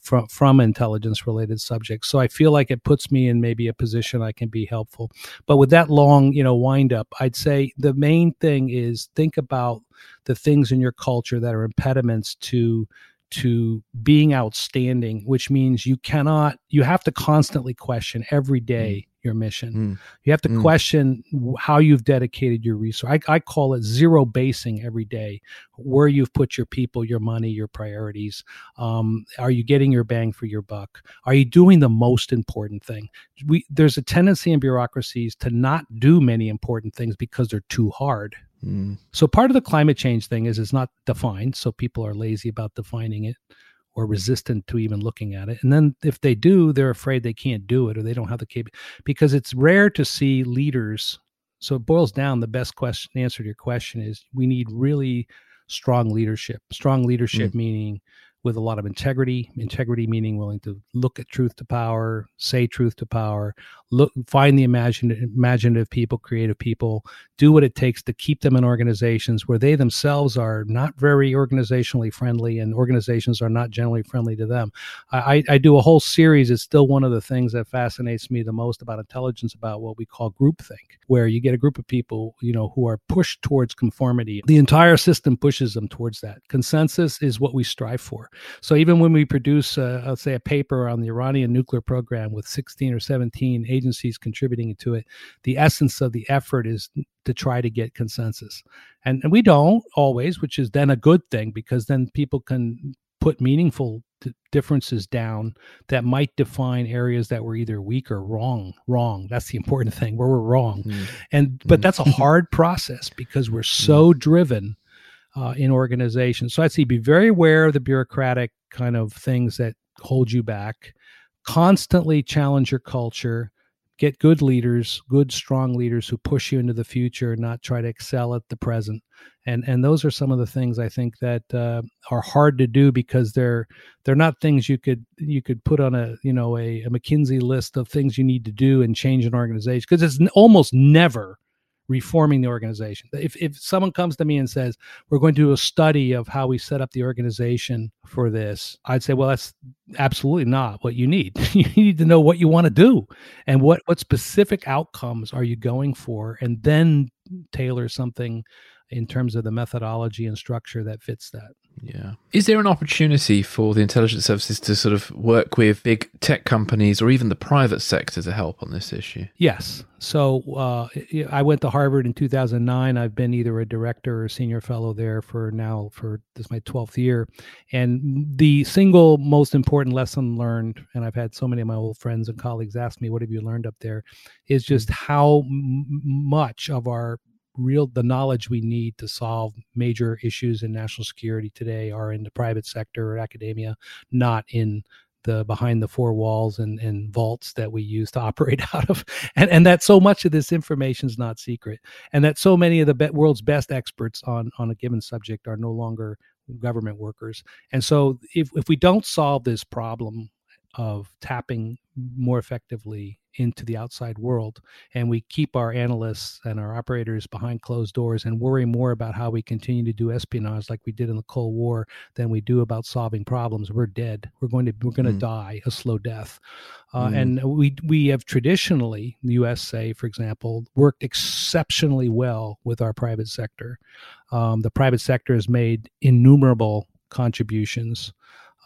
from from intelligence related subjects so i feel like it puts me in maybe a position i can be helpful. But with that long you know wind up i'd say the main thing is think about the things in your culture that are impediments to to being outstanding which means you cannot you have to constantly question every day your mission. Mm. you have to Mm. question how you've dedicated your resource I, I call it zero basing every day where you've put your people your money your priorities. Um, are you getting your bang for your buck? Are you doing the most important thing? We there's a tendency in bureaucracies to not do many important things because they're too hard Mm. so part of the climate change thing is it's not defined so people are lazy about defining it or resistant to even looking at it and then if they do they're afraid they can't do it or they don't have the cap because it's rare to see leaders so it boils down the best question answer to your question is we need really strong leadership strong leadership meaning with a lot of integrity. Integrity meaning willing to look at truth to power say truth to power look find the imaginative, imaginative people creative people do what it takes to keep them in organizations where they themselves are not very organizationally friendly and organizations are not generally friendly to them. I, I do a whole series. It's still one of the things that fascinates me the most about intelligence about what we call groupthink where you get a group of people you know who are pushed towards conformity. The entire system pushes them towards that. Consensus is what we strive for so even when we produce, uh, let's say, a paper on the Iranian nuclear program with 16 or 17 agencies contributing to it, the essence of the effort is to try to get consensus. And, and we don't always, which is then a good thing because then people can put meaningful differences down that might define areas that were either weak or wrong. Wrong. That's the important thing. Where we're wrong Mm. and but Mm. that's a hard process because we're so driven uh, in organizations. So i'd say be very aware of the bureaucratic kind of things that hold you back. Constantly challenge your culture. Get good leaders good strong leaders who push you into the future not try to excel at the present. And and those are some of the things i think that uh, are hard to do because they're they're not things you could you could put on a you know a, a mckinsey list of things you need to do and change an organization. Because it's almost never reforming the organization. If, if someone comes to me and says we're going to do a study of how we set up the organization for this i'd say well that's absolutely not what you need. You need to know what you want to do and what what specific outcomes are you going for and then tailor something in terms of the methodology and structure that fits that Yeah. Is there an opportunity for the intelligence services to sort of work with big tech companies or even the private sector to help on this issue? Yes. So uh, I went to Harvard in 2009. I've been either a director or senior fellow there for now for this is my 12th year. And the single most important lesson learned, and I've had so many of my old friends and colleagues ask me, "What have you learned up there?" Is just how m- much of our real the knowledge we need to solve major issues in national security today are in the private sector or academia, not in the behind the four walls and, and vaults that we use to operate out of. And and that so much of this information is not secret and that so many of the be- world's best experts on on a given subject are no longer government workers. And so if, if we don't solve this problem of tapping more effectively into the outside world and we keep our analysts and our operators behind closed doors and worry more about how we continue to do espionage like we did in the cold war than we do about solving problems we're dead we're going to we're going to Mm. die a slow death uh, Mm. and we we have traditionally the usa for example worked exceptionally well with our private sector um, the private sector has made innumerable contributions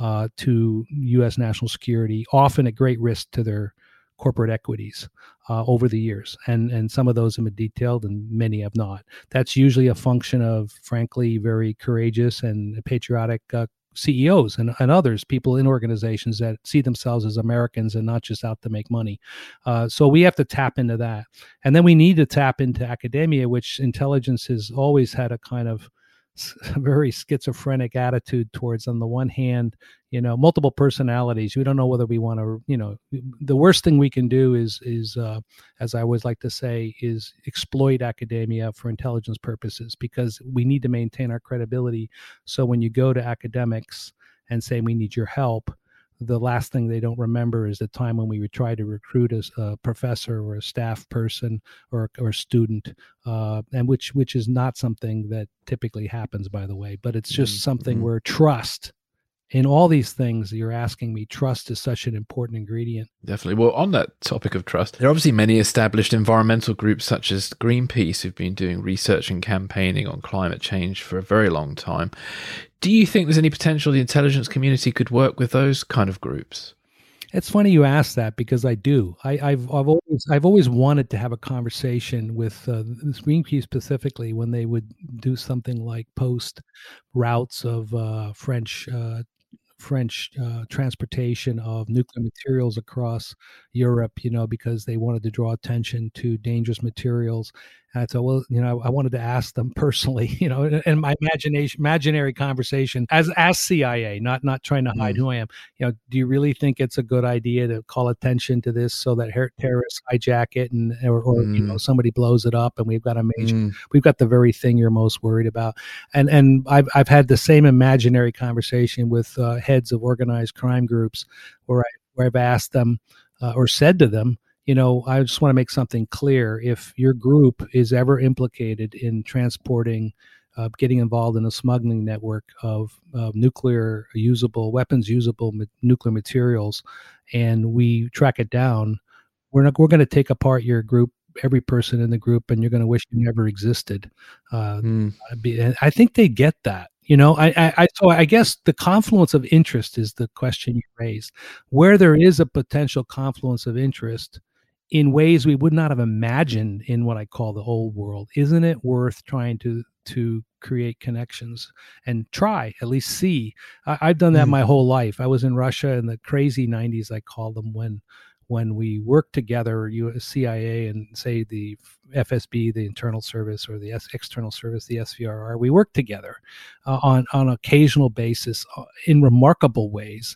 uh, to U.S. national security, often at great risk to their corporate equities uh, over the years, and and some of those have been detailed, and many have not. That's usually a function of, frankly, very courageous and patriotic uh, CEOs and, and others, people in organizations that see themselves as Americans and not just out to make money. Uh, so we have to tap into that. And then we need to tap into academia, which intelligence has always had a kind of very schizophrenic attitude towards on the one hand you know multiple personalities we don't know whether we want to you know the worst thing we can do is is uh, as i always like to say is exploit academia for intelligence purposes because we need to maintain our credibility. So when you go to academics and say we need your help the last thing they don't remember is the time when we would try to recruit a, a professor or a staff person or, or a student, uh, and which which is not something that typically happens, by the way. But it's just mm-hmm. something mm-hmm. where trust in all these things you're asking me, trust is such an important ingredient. Definitely. Well, on that topic of trust, there are obviously many established environmental groups such as Greenpeace who've been doing research and campaigning on climate change for a very long time. Do you think there's any potential the intelligence community could work with those kind of groups? It's funny you ask that because I do. I, have I've always I've always wanted to have a conversation with uh, Greenpeace specifically when they would do something like post routes of uh, French uh, French uh, transportation of nuclear materials across Europe, you know, because they wanted to draw attention to dangerous materials. And I thought, well, you know, I wanted to ask them personally, you know, in my imagination, imaginary conversation as as CIA, not not trying to hide mm. who I am. You know, do you really think it's a good idea to call attention to this so that terrorists hijack it and or, or mm. you know mm. somebody blows it up and we've got a major, mm. we've got the very thing you're most worried about. And and I've I've had the same imaginary conversation with uh, heads of organized crime groups where I where I've asked them uh, or said to them you know, I just want to make something clear. If your group is ever implicated in transporting, uh, getting involved in a smuggling network of uh, nuclear usable weapons, usable ma- nuclear materials, and we track it down, we're not. We're going to take apart your group, every person in the group, and you're going to wish you never existed. Uh, mm. I think they get that. You know, I, I, I, so I guess the confluence of interest is the question you raised. Where there is a potential confluence of interest, in ways we would not have imagined in what I call the old world. Isn't it worth trying to to create connections and try at least see? I, have done that mm. my whole life. I was in Russia in the crazy '90s. I call them when when we work together, you CIA and say the FSB, the internal service, or the external service, the SVRR, we work together uh, on on occasional basis uh, in remarkable ways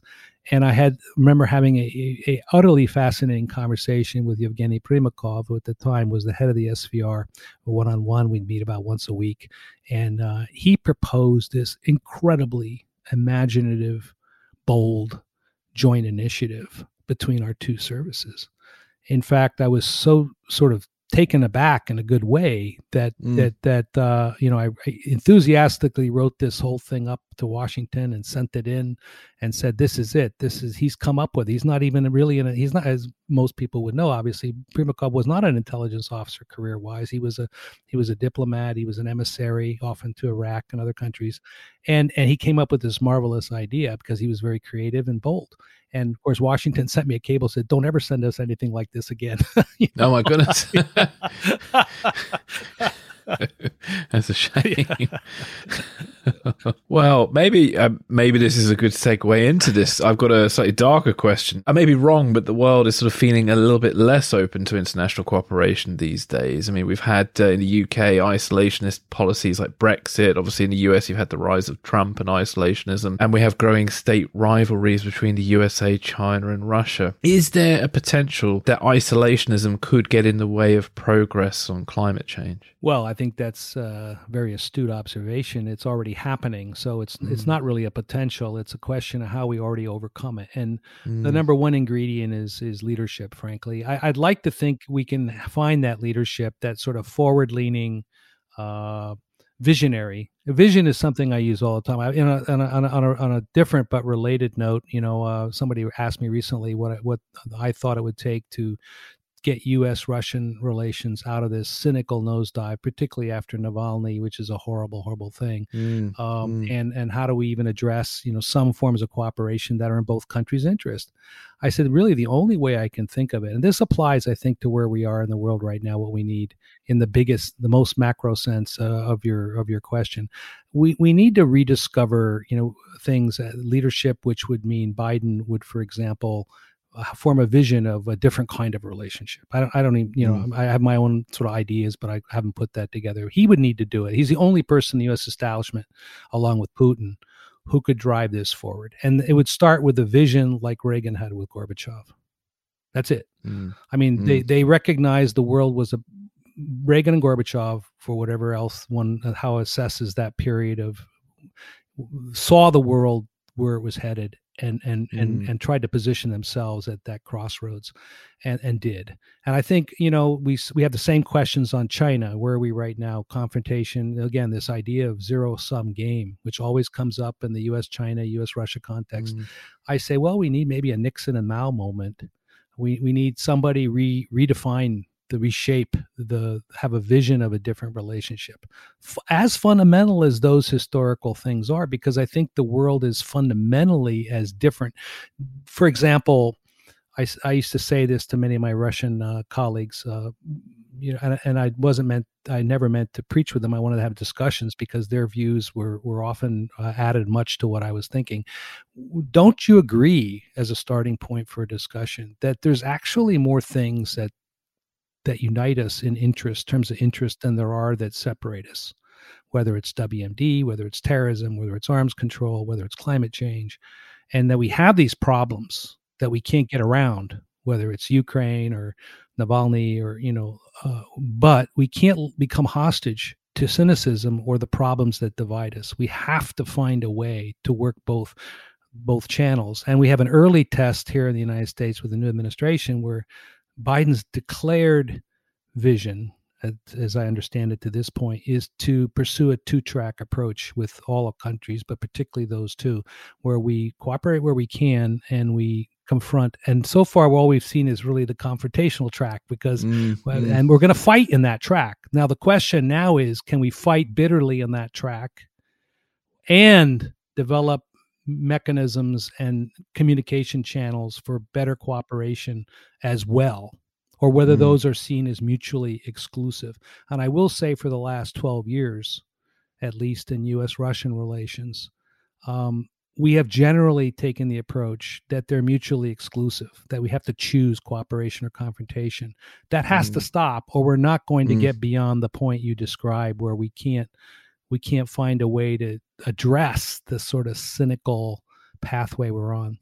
and I had remember having a, a, utterly fascinating conversation with Yevgeny Primakov, who at the time was the head of the SVR. One on one, we'd meet about once a week, and uh, he proposed this incredibly imaginative, bold joint initiative between our two services. In fact, I was so sort of taken aback in a good way that mm. that that uh, you know I, I, enthusiastically wrote this whole thing up to Washington and sent it in and said this is it. This is he's come up with he's not even really in a, he's not as most people would know obviously Primakov was not an intelligence officer career wise he was a he was a diplomat he was an emissary often to Iraq and other countries. And and he came up with this marvelous idea because he was very creative and bold and of course, Washington sent me a cable said, "Don't ever send us anything like this again." oh my goodness. That's a shame. well, maybe uh, maybe this is a good segue into this. I've got a slightly darker question. I may be wrong, but the world is sort of feeling a little bit less open to international cooperation these days. I mean, we've had uh, in the UK isolationist policies like Brexit. Obviously, in the US, you've had the rise of Trump and isolationism, and we have growing state rivalries between the USA, China, and Russia. Is there a potential that isolationism could get in the way of progress on climate change? Well, I think that's a very astute observation. It's already happening. So it's mm. it's not really a potential. It's a question of how we already overcome it. And mm. the number one ingredient is is leadership. Frankly, I, would like to think we can find that leadership, that sort of forward leaning, uh, visionary. Vision is something I use all the time. I, in a, on, a, on, a, on, a, on a different but related note, you know, uh, somebody asked me recently what what I thought it would take to get U.S. Russian relations out of this cynical nosedive, particularly after Navalny, which is a horrible, horrible thing. Mm, um, mm. And and how do we even address you know some forms of cooperation that are in both countries' interest? I said, really, the only way I can think of it, and this applies, I think, to where we are in the world right now. What we need in the biggest, the most macro sense uh, of your of your question, we we need to rediscover you know things, uh, leadership, which would mean Biden would, for example form a vision of a different kind of relationship. I don't, I don't even, you know, mm. I have my own sort of ideas, but I haven't put that together. He would need to do it. He's the only person in the U.S. establishment, along with Putin, who could drive this forward. And it would start with a vision like Reagan had with Gorbachev. That's it. Mm. I mean, mm. they they recognized the world was a Reagan and Gorbachev for whatever else one how assesses that period of saw the world where it was headed and and mm. and and tried to position themselves at that crossroads and and did. And i think you know we we have the same questions on china. Where are we right now? Confrontation again this idea of zero sum game which always comes up in the us china us russia context. Mm. i say well we need maybe a nixon and mao moment. We we need somebody re redefine the reshape the have a vision of a different relationship. As fundamental as those historical things are because i think the world is fundamentally as different. For example i, I used to say this to many of my russian uh, colleagues uh, you know and, and i wasn't meant i never meant to preach with them. I wanted to have discussions because their views were were often uh, added much to what i was thinking. Don't you agree as a starting point for a discussion that there's actually more things that that unite us in interest, terms of interest, than there are that separate us. Whether it's WMD, whether it's terrorism, whether it's arms control, whether it's climate change, and that we have these problems that we can't get around, whether it's Ukraine or Navalny or you know, uh, but we can't become hostage to cynicism or the problems that divide us. We have to find a way to work both both channels. And we have an early test here in the United States with the new administration where Biden's declared vision, as I understand it to this point, is to pursue a two track approach with all countries, but particularly those two, where we cooperate where we can and we confront. And so far, all we've seen is really the confrontational track because, mm, mm. and we're going to fight in that track. Now, the question now is can we fight bitterly in that track and develop mechanisms and communication channels for better cooperation as well or whether mm-hmm. those are seen as mutually exclusive and i will say for the last 12 years at least in us russian relations um, we have generally taken the approach that they're mutually exclusive that we have to choose cooperation or confrontation that has mm. to stop or we're not going to mm. get beyond the point you describe where we can't we can't find a way to address the sort of cynical pathway we're on.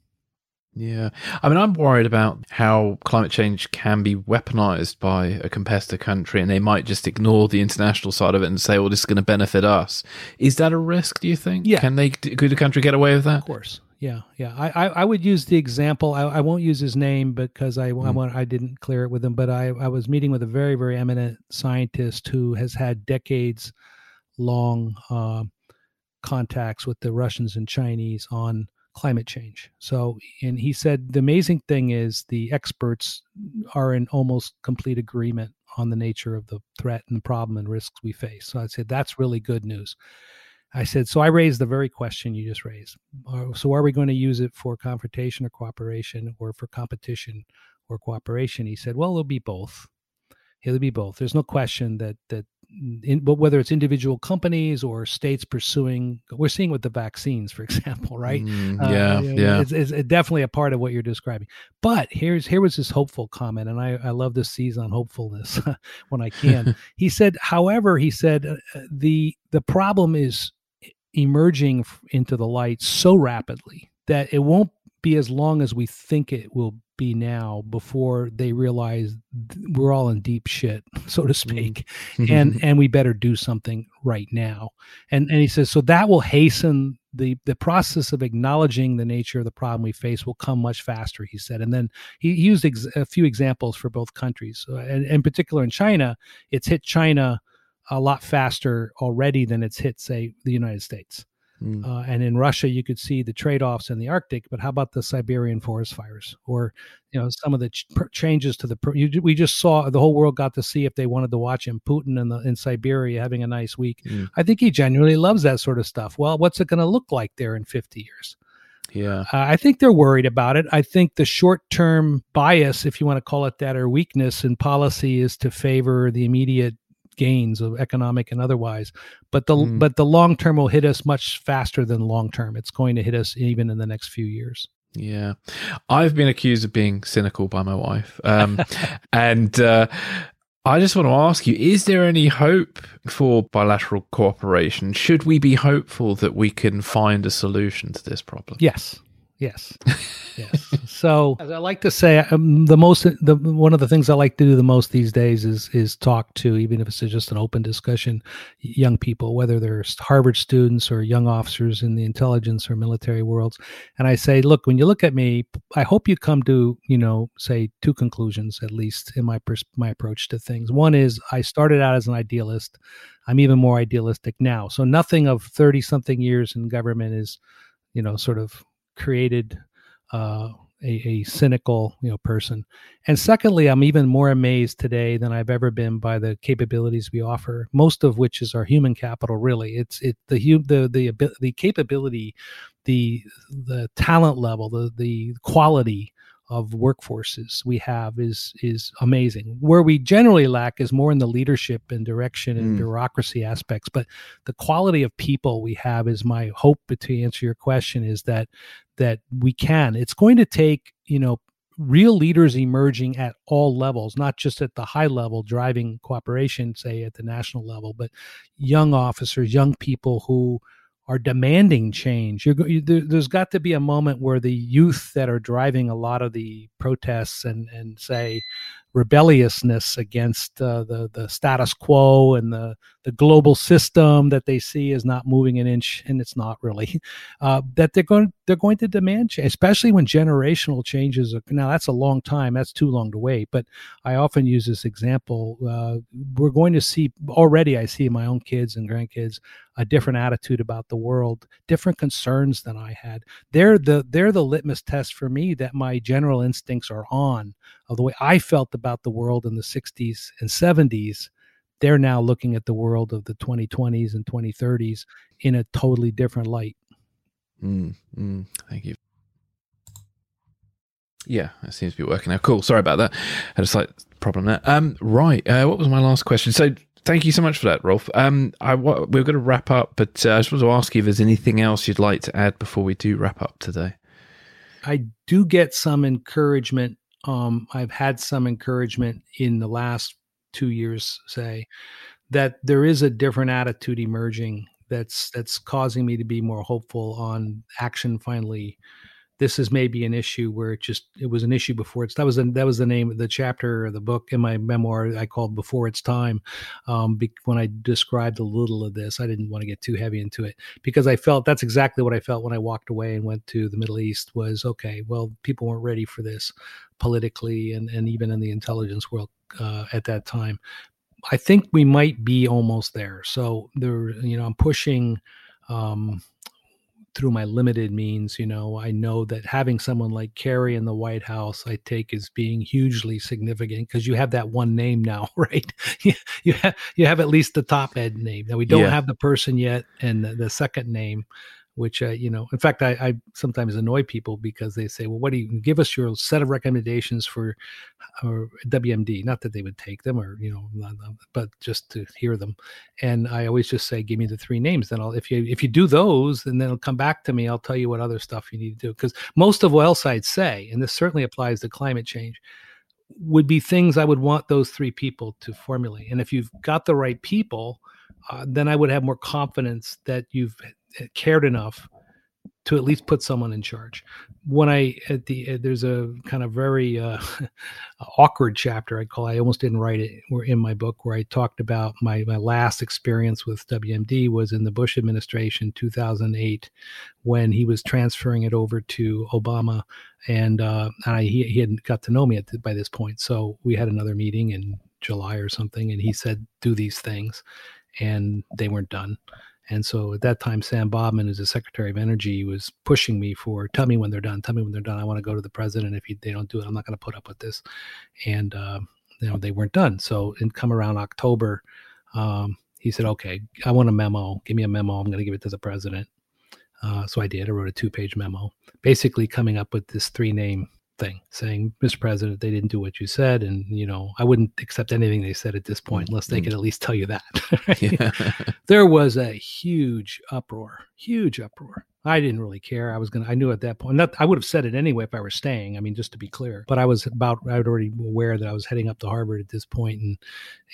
Yeah. I mean, I'm worried about how climate change can be weaponized by a competitor country and they might just ignore the international side of it and say, well, this is going to benefit us. Is that a risk, do you think? Yeah. Can they, could a country get away with that? Of course. Yeah. Yeah. I, I, I would use the example. I, I won't use his name because I, mm. I, want, I didn't clear it with him, but I, I was meeting with a very, very eminent scientist who has had decades long uh, contacts with the Russians and Chinese on climate change. So, and he said the amazing thing is the experts are in almost complete agreement on the nature of the threat and the problem and risks we face. So I said that's really good news. I said, so I raised the very question you just raised. So are we going to use it for confrontation or cooperation or for competition or cooperation? He said, well, it'll be both. It'll be both. There's no question that that in, but whether it's individual companies or states pursuing, we're seeing with the vaccines, for example, right? Mm, yeah, uh, yeah, it's, it's, definitely a part of what you're describing. But here's here was his hopeful comment, and I I love to seize on hopefulness when I can. he said, however, he said uh, uh, the the problem is emerging into the light so rapidly that it won't be as long as we think it will be now before they realize we're all in deep shit so to speak mm-hmm. and and we better do something right now. And and he says so that will hasten the the process of acknowledging the nature of the problem we face will come much faster he said. And then he, used ex- a few examples for both countries. Uh, and in particular in china it's hit china a lot faster already than it's hit say the united states Mm. Uh, and in Russia, you could see the trade-offs in the Arctic. But how about the Siberian forest fires, or you know some of the ch- changes to the? You, we just saw the whole world got to see if they wanted to watch him, Putin in the in Siberia having a nice week. Mm. I think he genuinely loves that sort of stuff. Well, what's it going to look like there in 50 years? Yeah. Uh, I think they're worried about it. I think the short term bias, if you want to call it that, or weakness in policy is to favor the immediate gains of economic and otherwise but the mm. but the long term will hit us much faster than long term it's going to hit us even in the next few years yeah i've been accused of being cynical by my wife um, and uh, I just want to ask you is there any hope for bilateral cooperation? Should we be hopeful that we can find a solution to this problem? Yes. Yes. yes. So, as I like to say, um, the most, the one of the things I like to do the most these days is is talk to, even if it's just an open discussion, young people, whether they're Harvard students or young officers in the intelligence or military worlds, and I say, look, when you look at me, I hope you come to, you know, say two conclusions at least in my pers- my approach to things. One is I started out as an idealist. I'm even more idealistic now. So nothing of thirty something years in government is, you know, sort of created uh, a, a, cynical you know person and secondly i'm even more amazed today than i've ever been by the capabilities we offer most of which is our human capital really it's it the the the, the capability the the talent level the the quality of workforces we have is is amazing. Where we generally lack is more in the leadership and direction and mm. bureaucracy aspects. But the quality of people we have is my hope. To answer your question, is that that we can. It's going to take you know real leaders emerging at all levels, not just at the high level driving cooperation, say at the national level, but young officers, young people who are demanding change. You, there's got to be a moment where the youth that are driving a lot of the protests and and say rebelliousness against uh, the the status quo and the the global system that they see is not moving an inch, and it's not really. Uh, that they're going they're going to demand change, especially when generational changes. Are, now that's a long time. That's too long to wait. But I often use this example. Uh, we're going to see already. I see my own kids and grandkids a different attitude about the world, different concerns than I had. They're the they're the litmus test for me that my general instincts are on of the way I felt about the world in the 60s and 70s. They're now looking at the world of the 2020s and 2030s in a totally different light. Mm, mm, thank you. Yeah, that seems to be working now. Cool. Sorry about that. Had a slight problem there. Um, right. Uh, what was my last question? So, thank you so much for that, Rolf. Um, I we're going to wrap up, but uh, I just want to ask you if there's anything else you'd like to add before we do wrap up today. I do get some encouragement um, I've had some encouragement in the last two years, say, that there is a different attitude emerging that's that's causing me to be more hopeful on action finally this is maybe an issue where it just it was an issue before it's that was the, that was the name of the chapter the book in my memoir I called before it's time. Um, be, when I described a little of this, I didn't want to get too heavy into it because I felt that's exactly what I felt when I walked away and went to the Middle East. Was okay. Well, people weren't ready for this politically and and even in the intelligence world uh, at that time. I think we might be almost there. So there, you know, I'm pushing. Um, through my limited means, you know, I know that having someone like Kerry in the White House, I take as being hugely significant because you have that one name now, right? you have you have at least the top ed name. Now we don't yeah. have the person yet, and the, the second name which uh, you know in fact I, I, sometimes annoy people because they say well what do you give us your set of recommendations for or wmd not that they would take them or you know but just to hear them. And i always just say give me the three names then i'll if you if you do those and then it'll come back to me i'll tell you what other stuff you need to do. Because most of what else i'd say and this certainly applies to climate change would be things i would want those three people to formulate. And if you've got the right people uh, then I would have more confidence that you've cared enough to at least put someone in charge. When I at the uh, there's a kind of very uh, awkward chapter I call I almost didn't write it were in my book where I talked about my my last experience with WMD was in the Bush administration 2008 when he was transferring it over to Obama and uh, I, he he hadn't got to know me the, by this point so we had another meeting in July or something and he said do these things and they weren't done And so at that time, Sam Bodman, who's the Secretary of Energy, was pushing me for tell me when they're done. Tell me when they're done. I want to go to the president. If he, they don't do it, I'm not going to put up with this. And uh, you know they weren't done. So in come around October, um, he said, "Okay, I want a memo. Give me a memo. I'm going to give it to the president." Uh, so I did. I wrote a two-page memo, basically coming up with this three-name thing, saying, "Mr. President, they didn't do what you said, and you know I wouldn't accept anything they said at this point unless they Mm. could at least tell you that." yeah. there was a huge uproar, huge uproar. I didn't really care. I was gonna. I knew at that point. Not, I would have said it anyway if I were staying. I mean, just to be clear. But I was about. I was already aware that I was heading up to Harvard at this point, and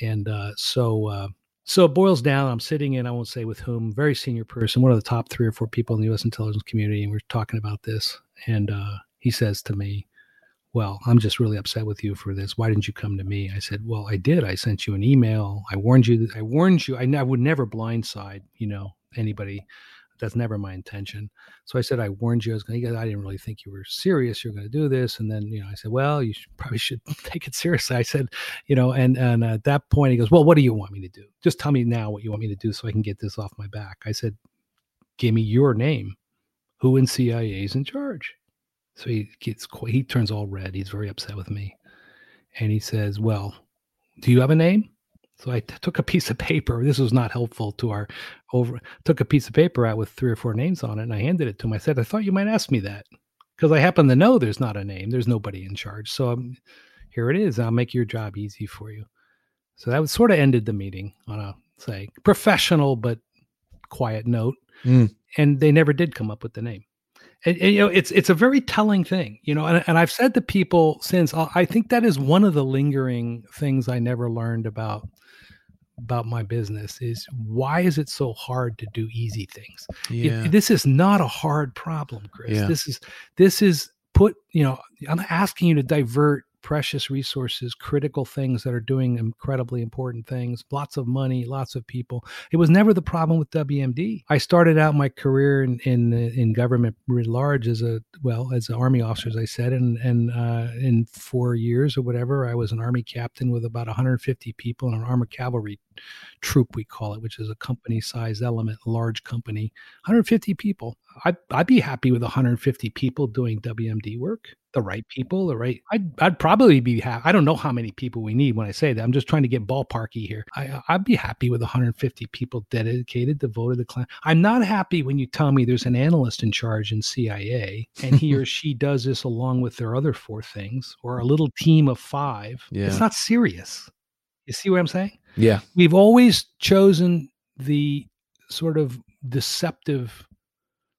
and uh, so uh, so it boils down. I'm sitting in. I won't say with whom. Very senior person, one of the top three or four people in the U.S. intelligence community, and we're talking about this. And uh, he says to me, well, I'm just really upset with you for this. Why didn't you come to me? I said, well, I did. I sent you an email. I warned you. I warned you. I, would never blindside, you know, anybody. That's never my intention. So I said, I warned you. I was going to, I didn't really think you were serious. You're going to do this. And then, you know, I said, well, you should, probably should take it seriously. I said, you know, and, and at that point he goes, well, what do you want me to do? Just tell me now what you want me to do so I can get this off my back. I said, give me your name. Who in CIA is in charge? So he gets he turns all red. He's very upset with me, and he says, "Well, do you have a name?" So I t- took a piece of paper. This was not helpful to our over. Took a piece of paper out with three or four names on it, and I handed it to him. I said, "I thought you might ask me that because I happen to know there's not a name. There's nobody in charge. So um, here it is. I'll make your job easy for you." So that was sort of ended the meeting on a say professional but quiet note, Mm. and they never did come up with the name and, and, you know it's it's a very telling thing you know and, and i've said to people since uh, i think that is one of the lingering things i never learned about about my business is why is it so hard to do easy things It- Yeah. this is not a hard problem chris Yeah. this is this is put you know i'm asking you to divert precious resources critical things that are doing incredibly important things lots of money lots of people it was never the problem with WMD. I started out my career in in, in government writ large as a well as an army officer, as I said, and and uh, in four years or whatever, I was an army captain with about 150 people in an armored cavalry troop, we call it, which is a company size element, large company, 150 people. I'd, I'd be happy with 150 people doing WMD work. The right people, the right. I'd, I'd probably be happy. I don't know how many people we need when I say that. I'm just trying to get ballparky here. I, I'd be happy with 150 people dedicated, devoted to client. I'm not happy when you tell me there's an analyst in charge in CIA and he or she does this along with their other four things or a little team of five. Yeah. It's not serious. You see what I'm saying? Yeah. we've always chosen the sort of deceptive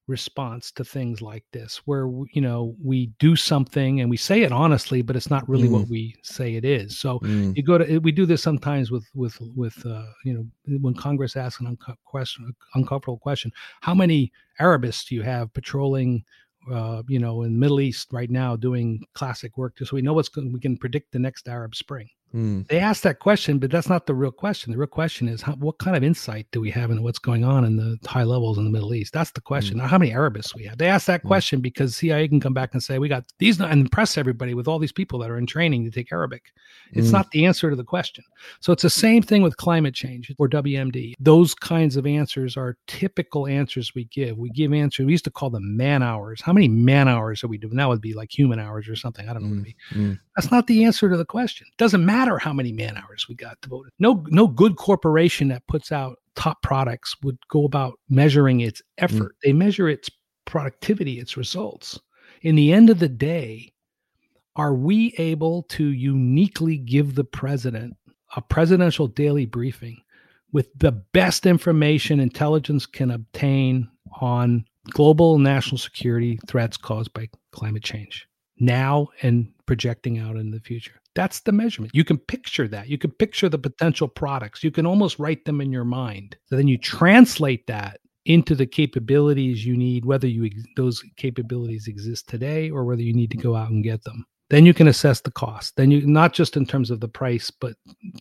response to things like this where you know we do something and we say it honestly but it's not really what we say it is so Mm. you go to we do this sometimes with with with uh, you know when congress asks an unco- question uncomfortable question how many arabists do you have patrolling uh, you know in the middle east right now doing classic work just so we know what's going we can predict the next arab spring Mm. they ask that question, but that's not the real question. The real question is how, what kind of insight do we have into what's going on in the high levels in the Middle East? That's the question. Not how many Arabists we have. They ask that Mm. question because CIA can come back and say we got these and impress everybody with all these people that are in training to take Arabic. It's Mm. not the answer to the question. So it's the same thing with climate change or WMD. Those kinds of answers are typical answers we give. We give answers. We used to call them man hours. How many man hours are we doing? That would be like human hours or something. I don't know what it would be. Mm. That's not the answer to the question. It doesn't matter how many man hours we got devoted. No, no good corporation that puts out top products would go about measuring its mm. effort. They measure its productivity, its results. In the end of the day, are we able to uniquely give the president a presidential daily briefing with the best information intelligence can obtain on global national security threats caused by climate change now and projecting out in the future. That's the measurement. You can picture that. You can picture the potential products. You can almost write them in your mind. So then you translate that into the capabilities you need, whether you ex- those capabilities exist today or whether you need to go out and get them. Then you can assess the cost. Then you not just in terms of the price, but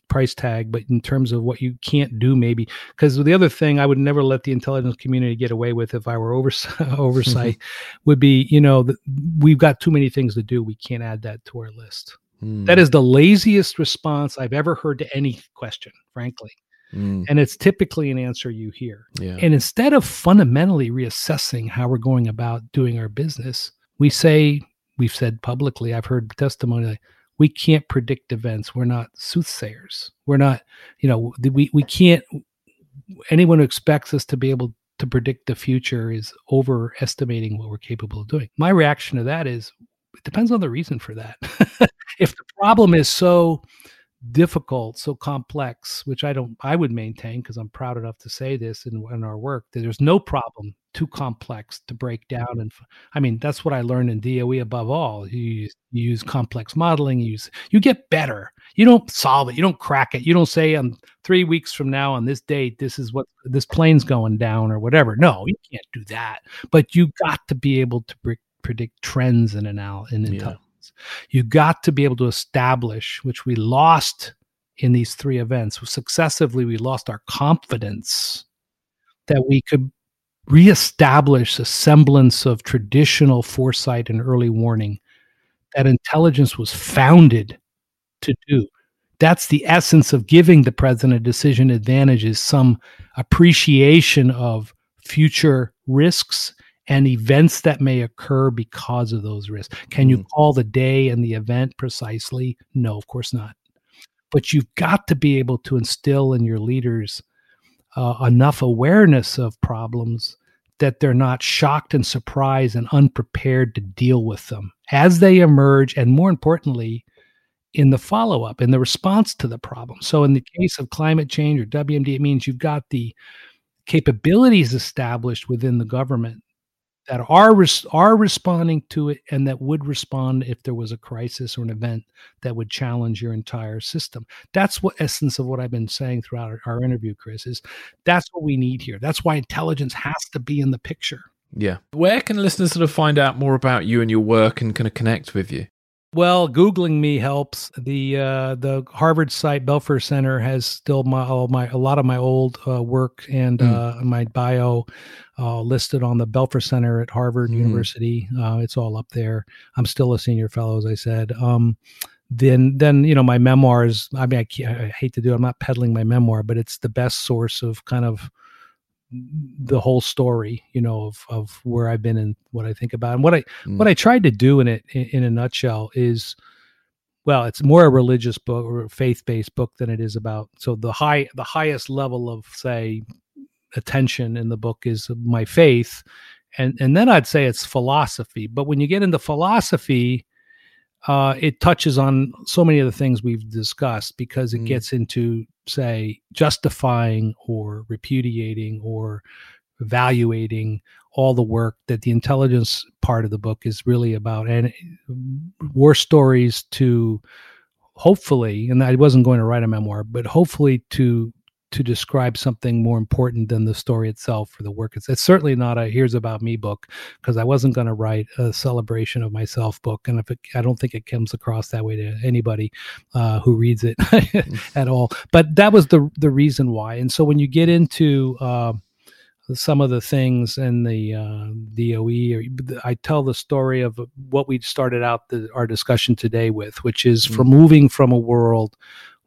price tag, but in terms of what you can't do maybe. Because the other thing I would never let the intelligence community get away with if I were overs- oversight would be, you know, that we've got too many things to do. We can't add that to our list. Mm. That is the laziest response I've ever heard to any question, frankly. Mm, And it's typically an answer you hear. yeah. And instead of fundamentally reassessing how we're going about doing our business, we say, we've said publicly, I've heard testimony like, we can't predict events. We're not soothsayers. We're not, you know, we, we can't, anyone who expects us to be able to predict the future is overestimating what we're capable of doing. My reaction to that is it depends on the reason for that. if the problem is so difficult, so complex, which I don't, I would maintain because I'm proud enough to say this in, in our work that there's no problem too complex to break down. And I mean, that's what I learned in DOE above all. You use, you use complex modeling, you use, you get better. You don't solve it, you don't crack it. You don't say on three weeks from now on this date, this is what this plane's going down or whatever. No, you can't do that. But you got to be able to pre- predict trends in anal- in Yeah. intelligence. You got to be able to establish, which we lost in these three events. Successively, we lost our confidence that we could reestablish a semblance of traditional foresight and early warning that intelligence was founded to do. That's the essence of giving the president a decision advantage is some appreciation of future risks and events that may occur because of those risks. Can you Mm. call the day and the event precisely? No, of course not. But you've got to be able to instill in your leaders uh, enough awareness of problems that they're not shocked and surprised and unprepared to deal with them as they emerge, and more importantly, in the follow up, in the response to the problem. So, in the case of climate change or WMD, it means you've got the capabilities established within the government that are res- are responding to it and that would respond if there was a crisis or an event that would challenge your entire system. That's what essence of what I've been saying throughout our, our interview, Chris. Is that's what we need here. That's why intelligence has to be in the picture. Yeah. Where can listeners sort of find out more about you and your work and kind of connect with you? Well, googling me helps. The uh, the Harvard site Belfer Center has still my all my a lot of my old uh, work and Mm. uh, my bio uh, listed on the Belfer Center at Harvard Mm. University. Uh, it's all up there. I'm still a senior fellow, as I said. Um, then then you know my memoirs. I mean, I, I hate to do. it. I'm not peddling my memoir, but it's the best source of kind of the whole story. You know of of where I've been and what I think about and what I Mm. what I tried to do in it in, in a nutshell is well it's more a religious book or a faith-based book than it is about so the high the highest level of say attention in the book is my faith and and then I'd say it's philosophy but when you get into philosophy uh, it touches on so many of the things we've discussed because it Mm. gets into say justifying or repudiating or evaluating all the work that the intelligence part of the book is really about. And mm, war stories to hopefully and i wasn't going to write a memoir but hopefully to to describe something more important than the story itself or the work it's, it's certainly not a here's about me book because i wasn't going to write a celebration of myself book and if it, i don't think it comes across that way to anybody uh, who reads it at all but that was the the reason why and so when you get into uh, some of the things in the uh, DOE. Or I tell the story of what we started out the, our discussion today with, which is Mm. from moving from a world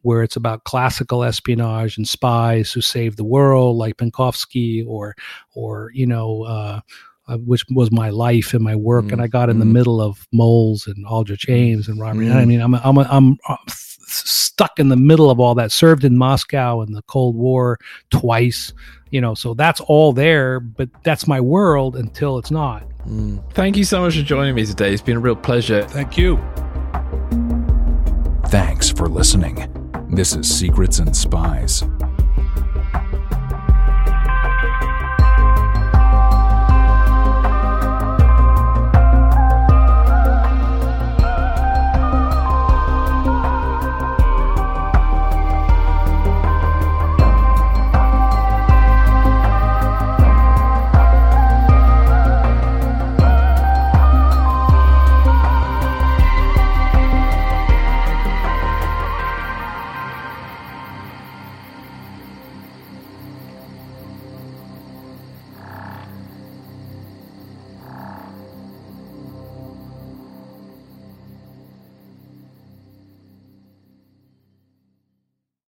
where it's about classical espionage and spies who save the world, like Penkovsky, or or you know. Uh, uh, which was my life and my work, and Mm, I got in the mm. middle of Moles and Aldrich Ames and Robert. Mm. I mean, I'm I'm I'm uh, s- stuck in the middle of all that. Served in Moscow in the Cold War twice, you know so that's all there but that's my world until it's not Mm. Thank you so much for joining me today. It's been a real pleasure. thank you Thanks for listening. This is Secrets and Spies.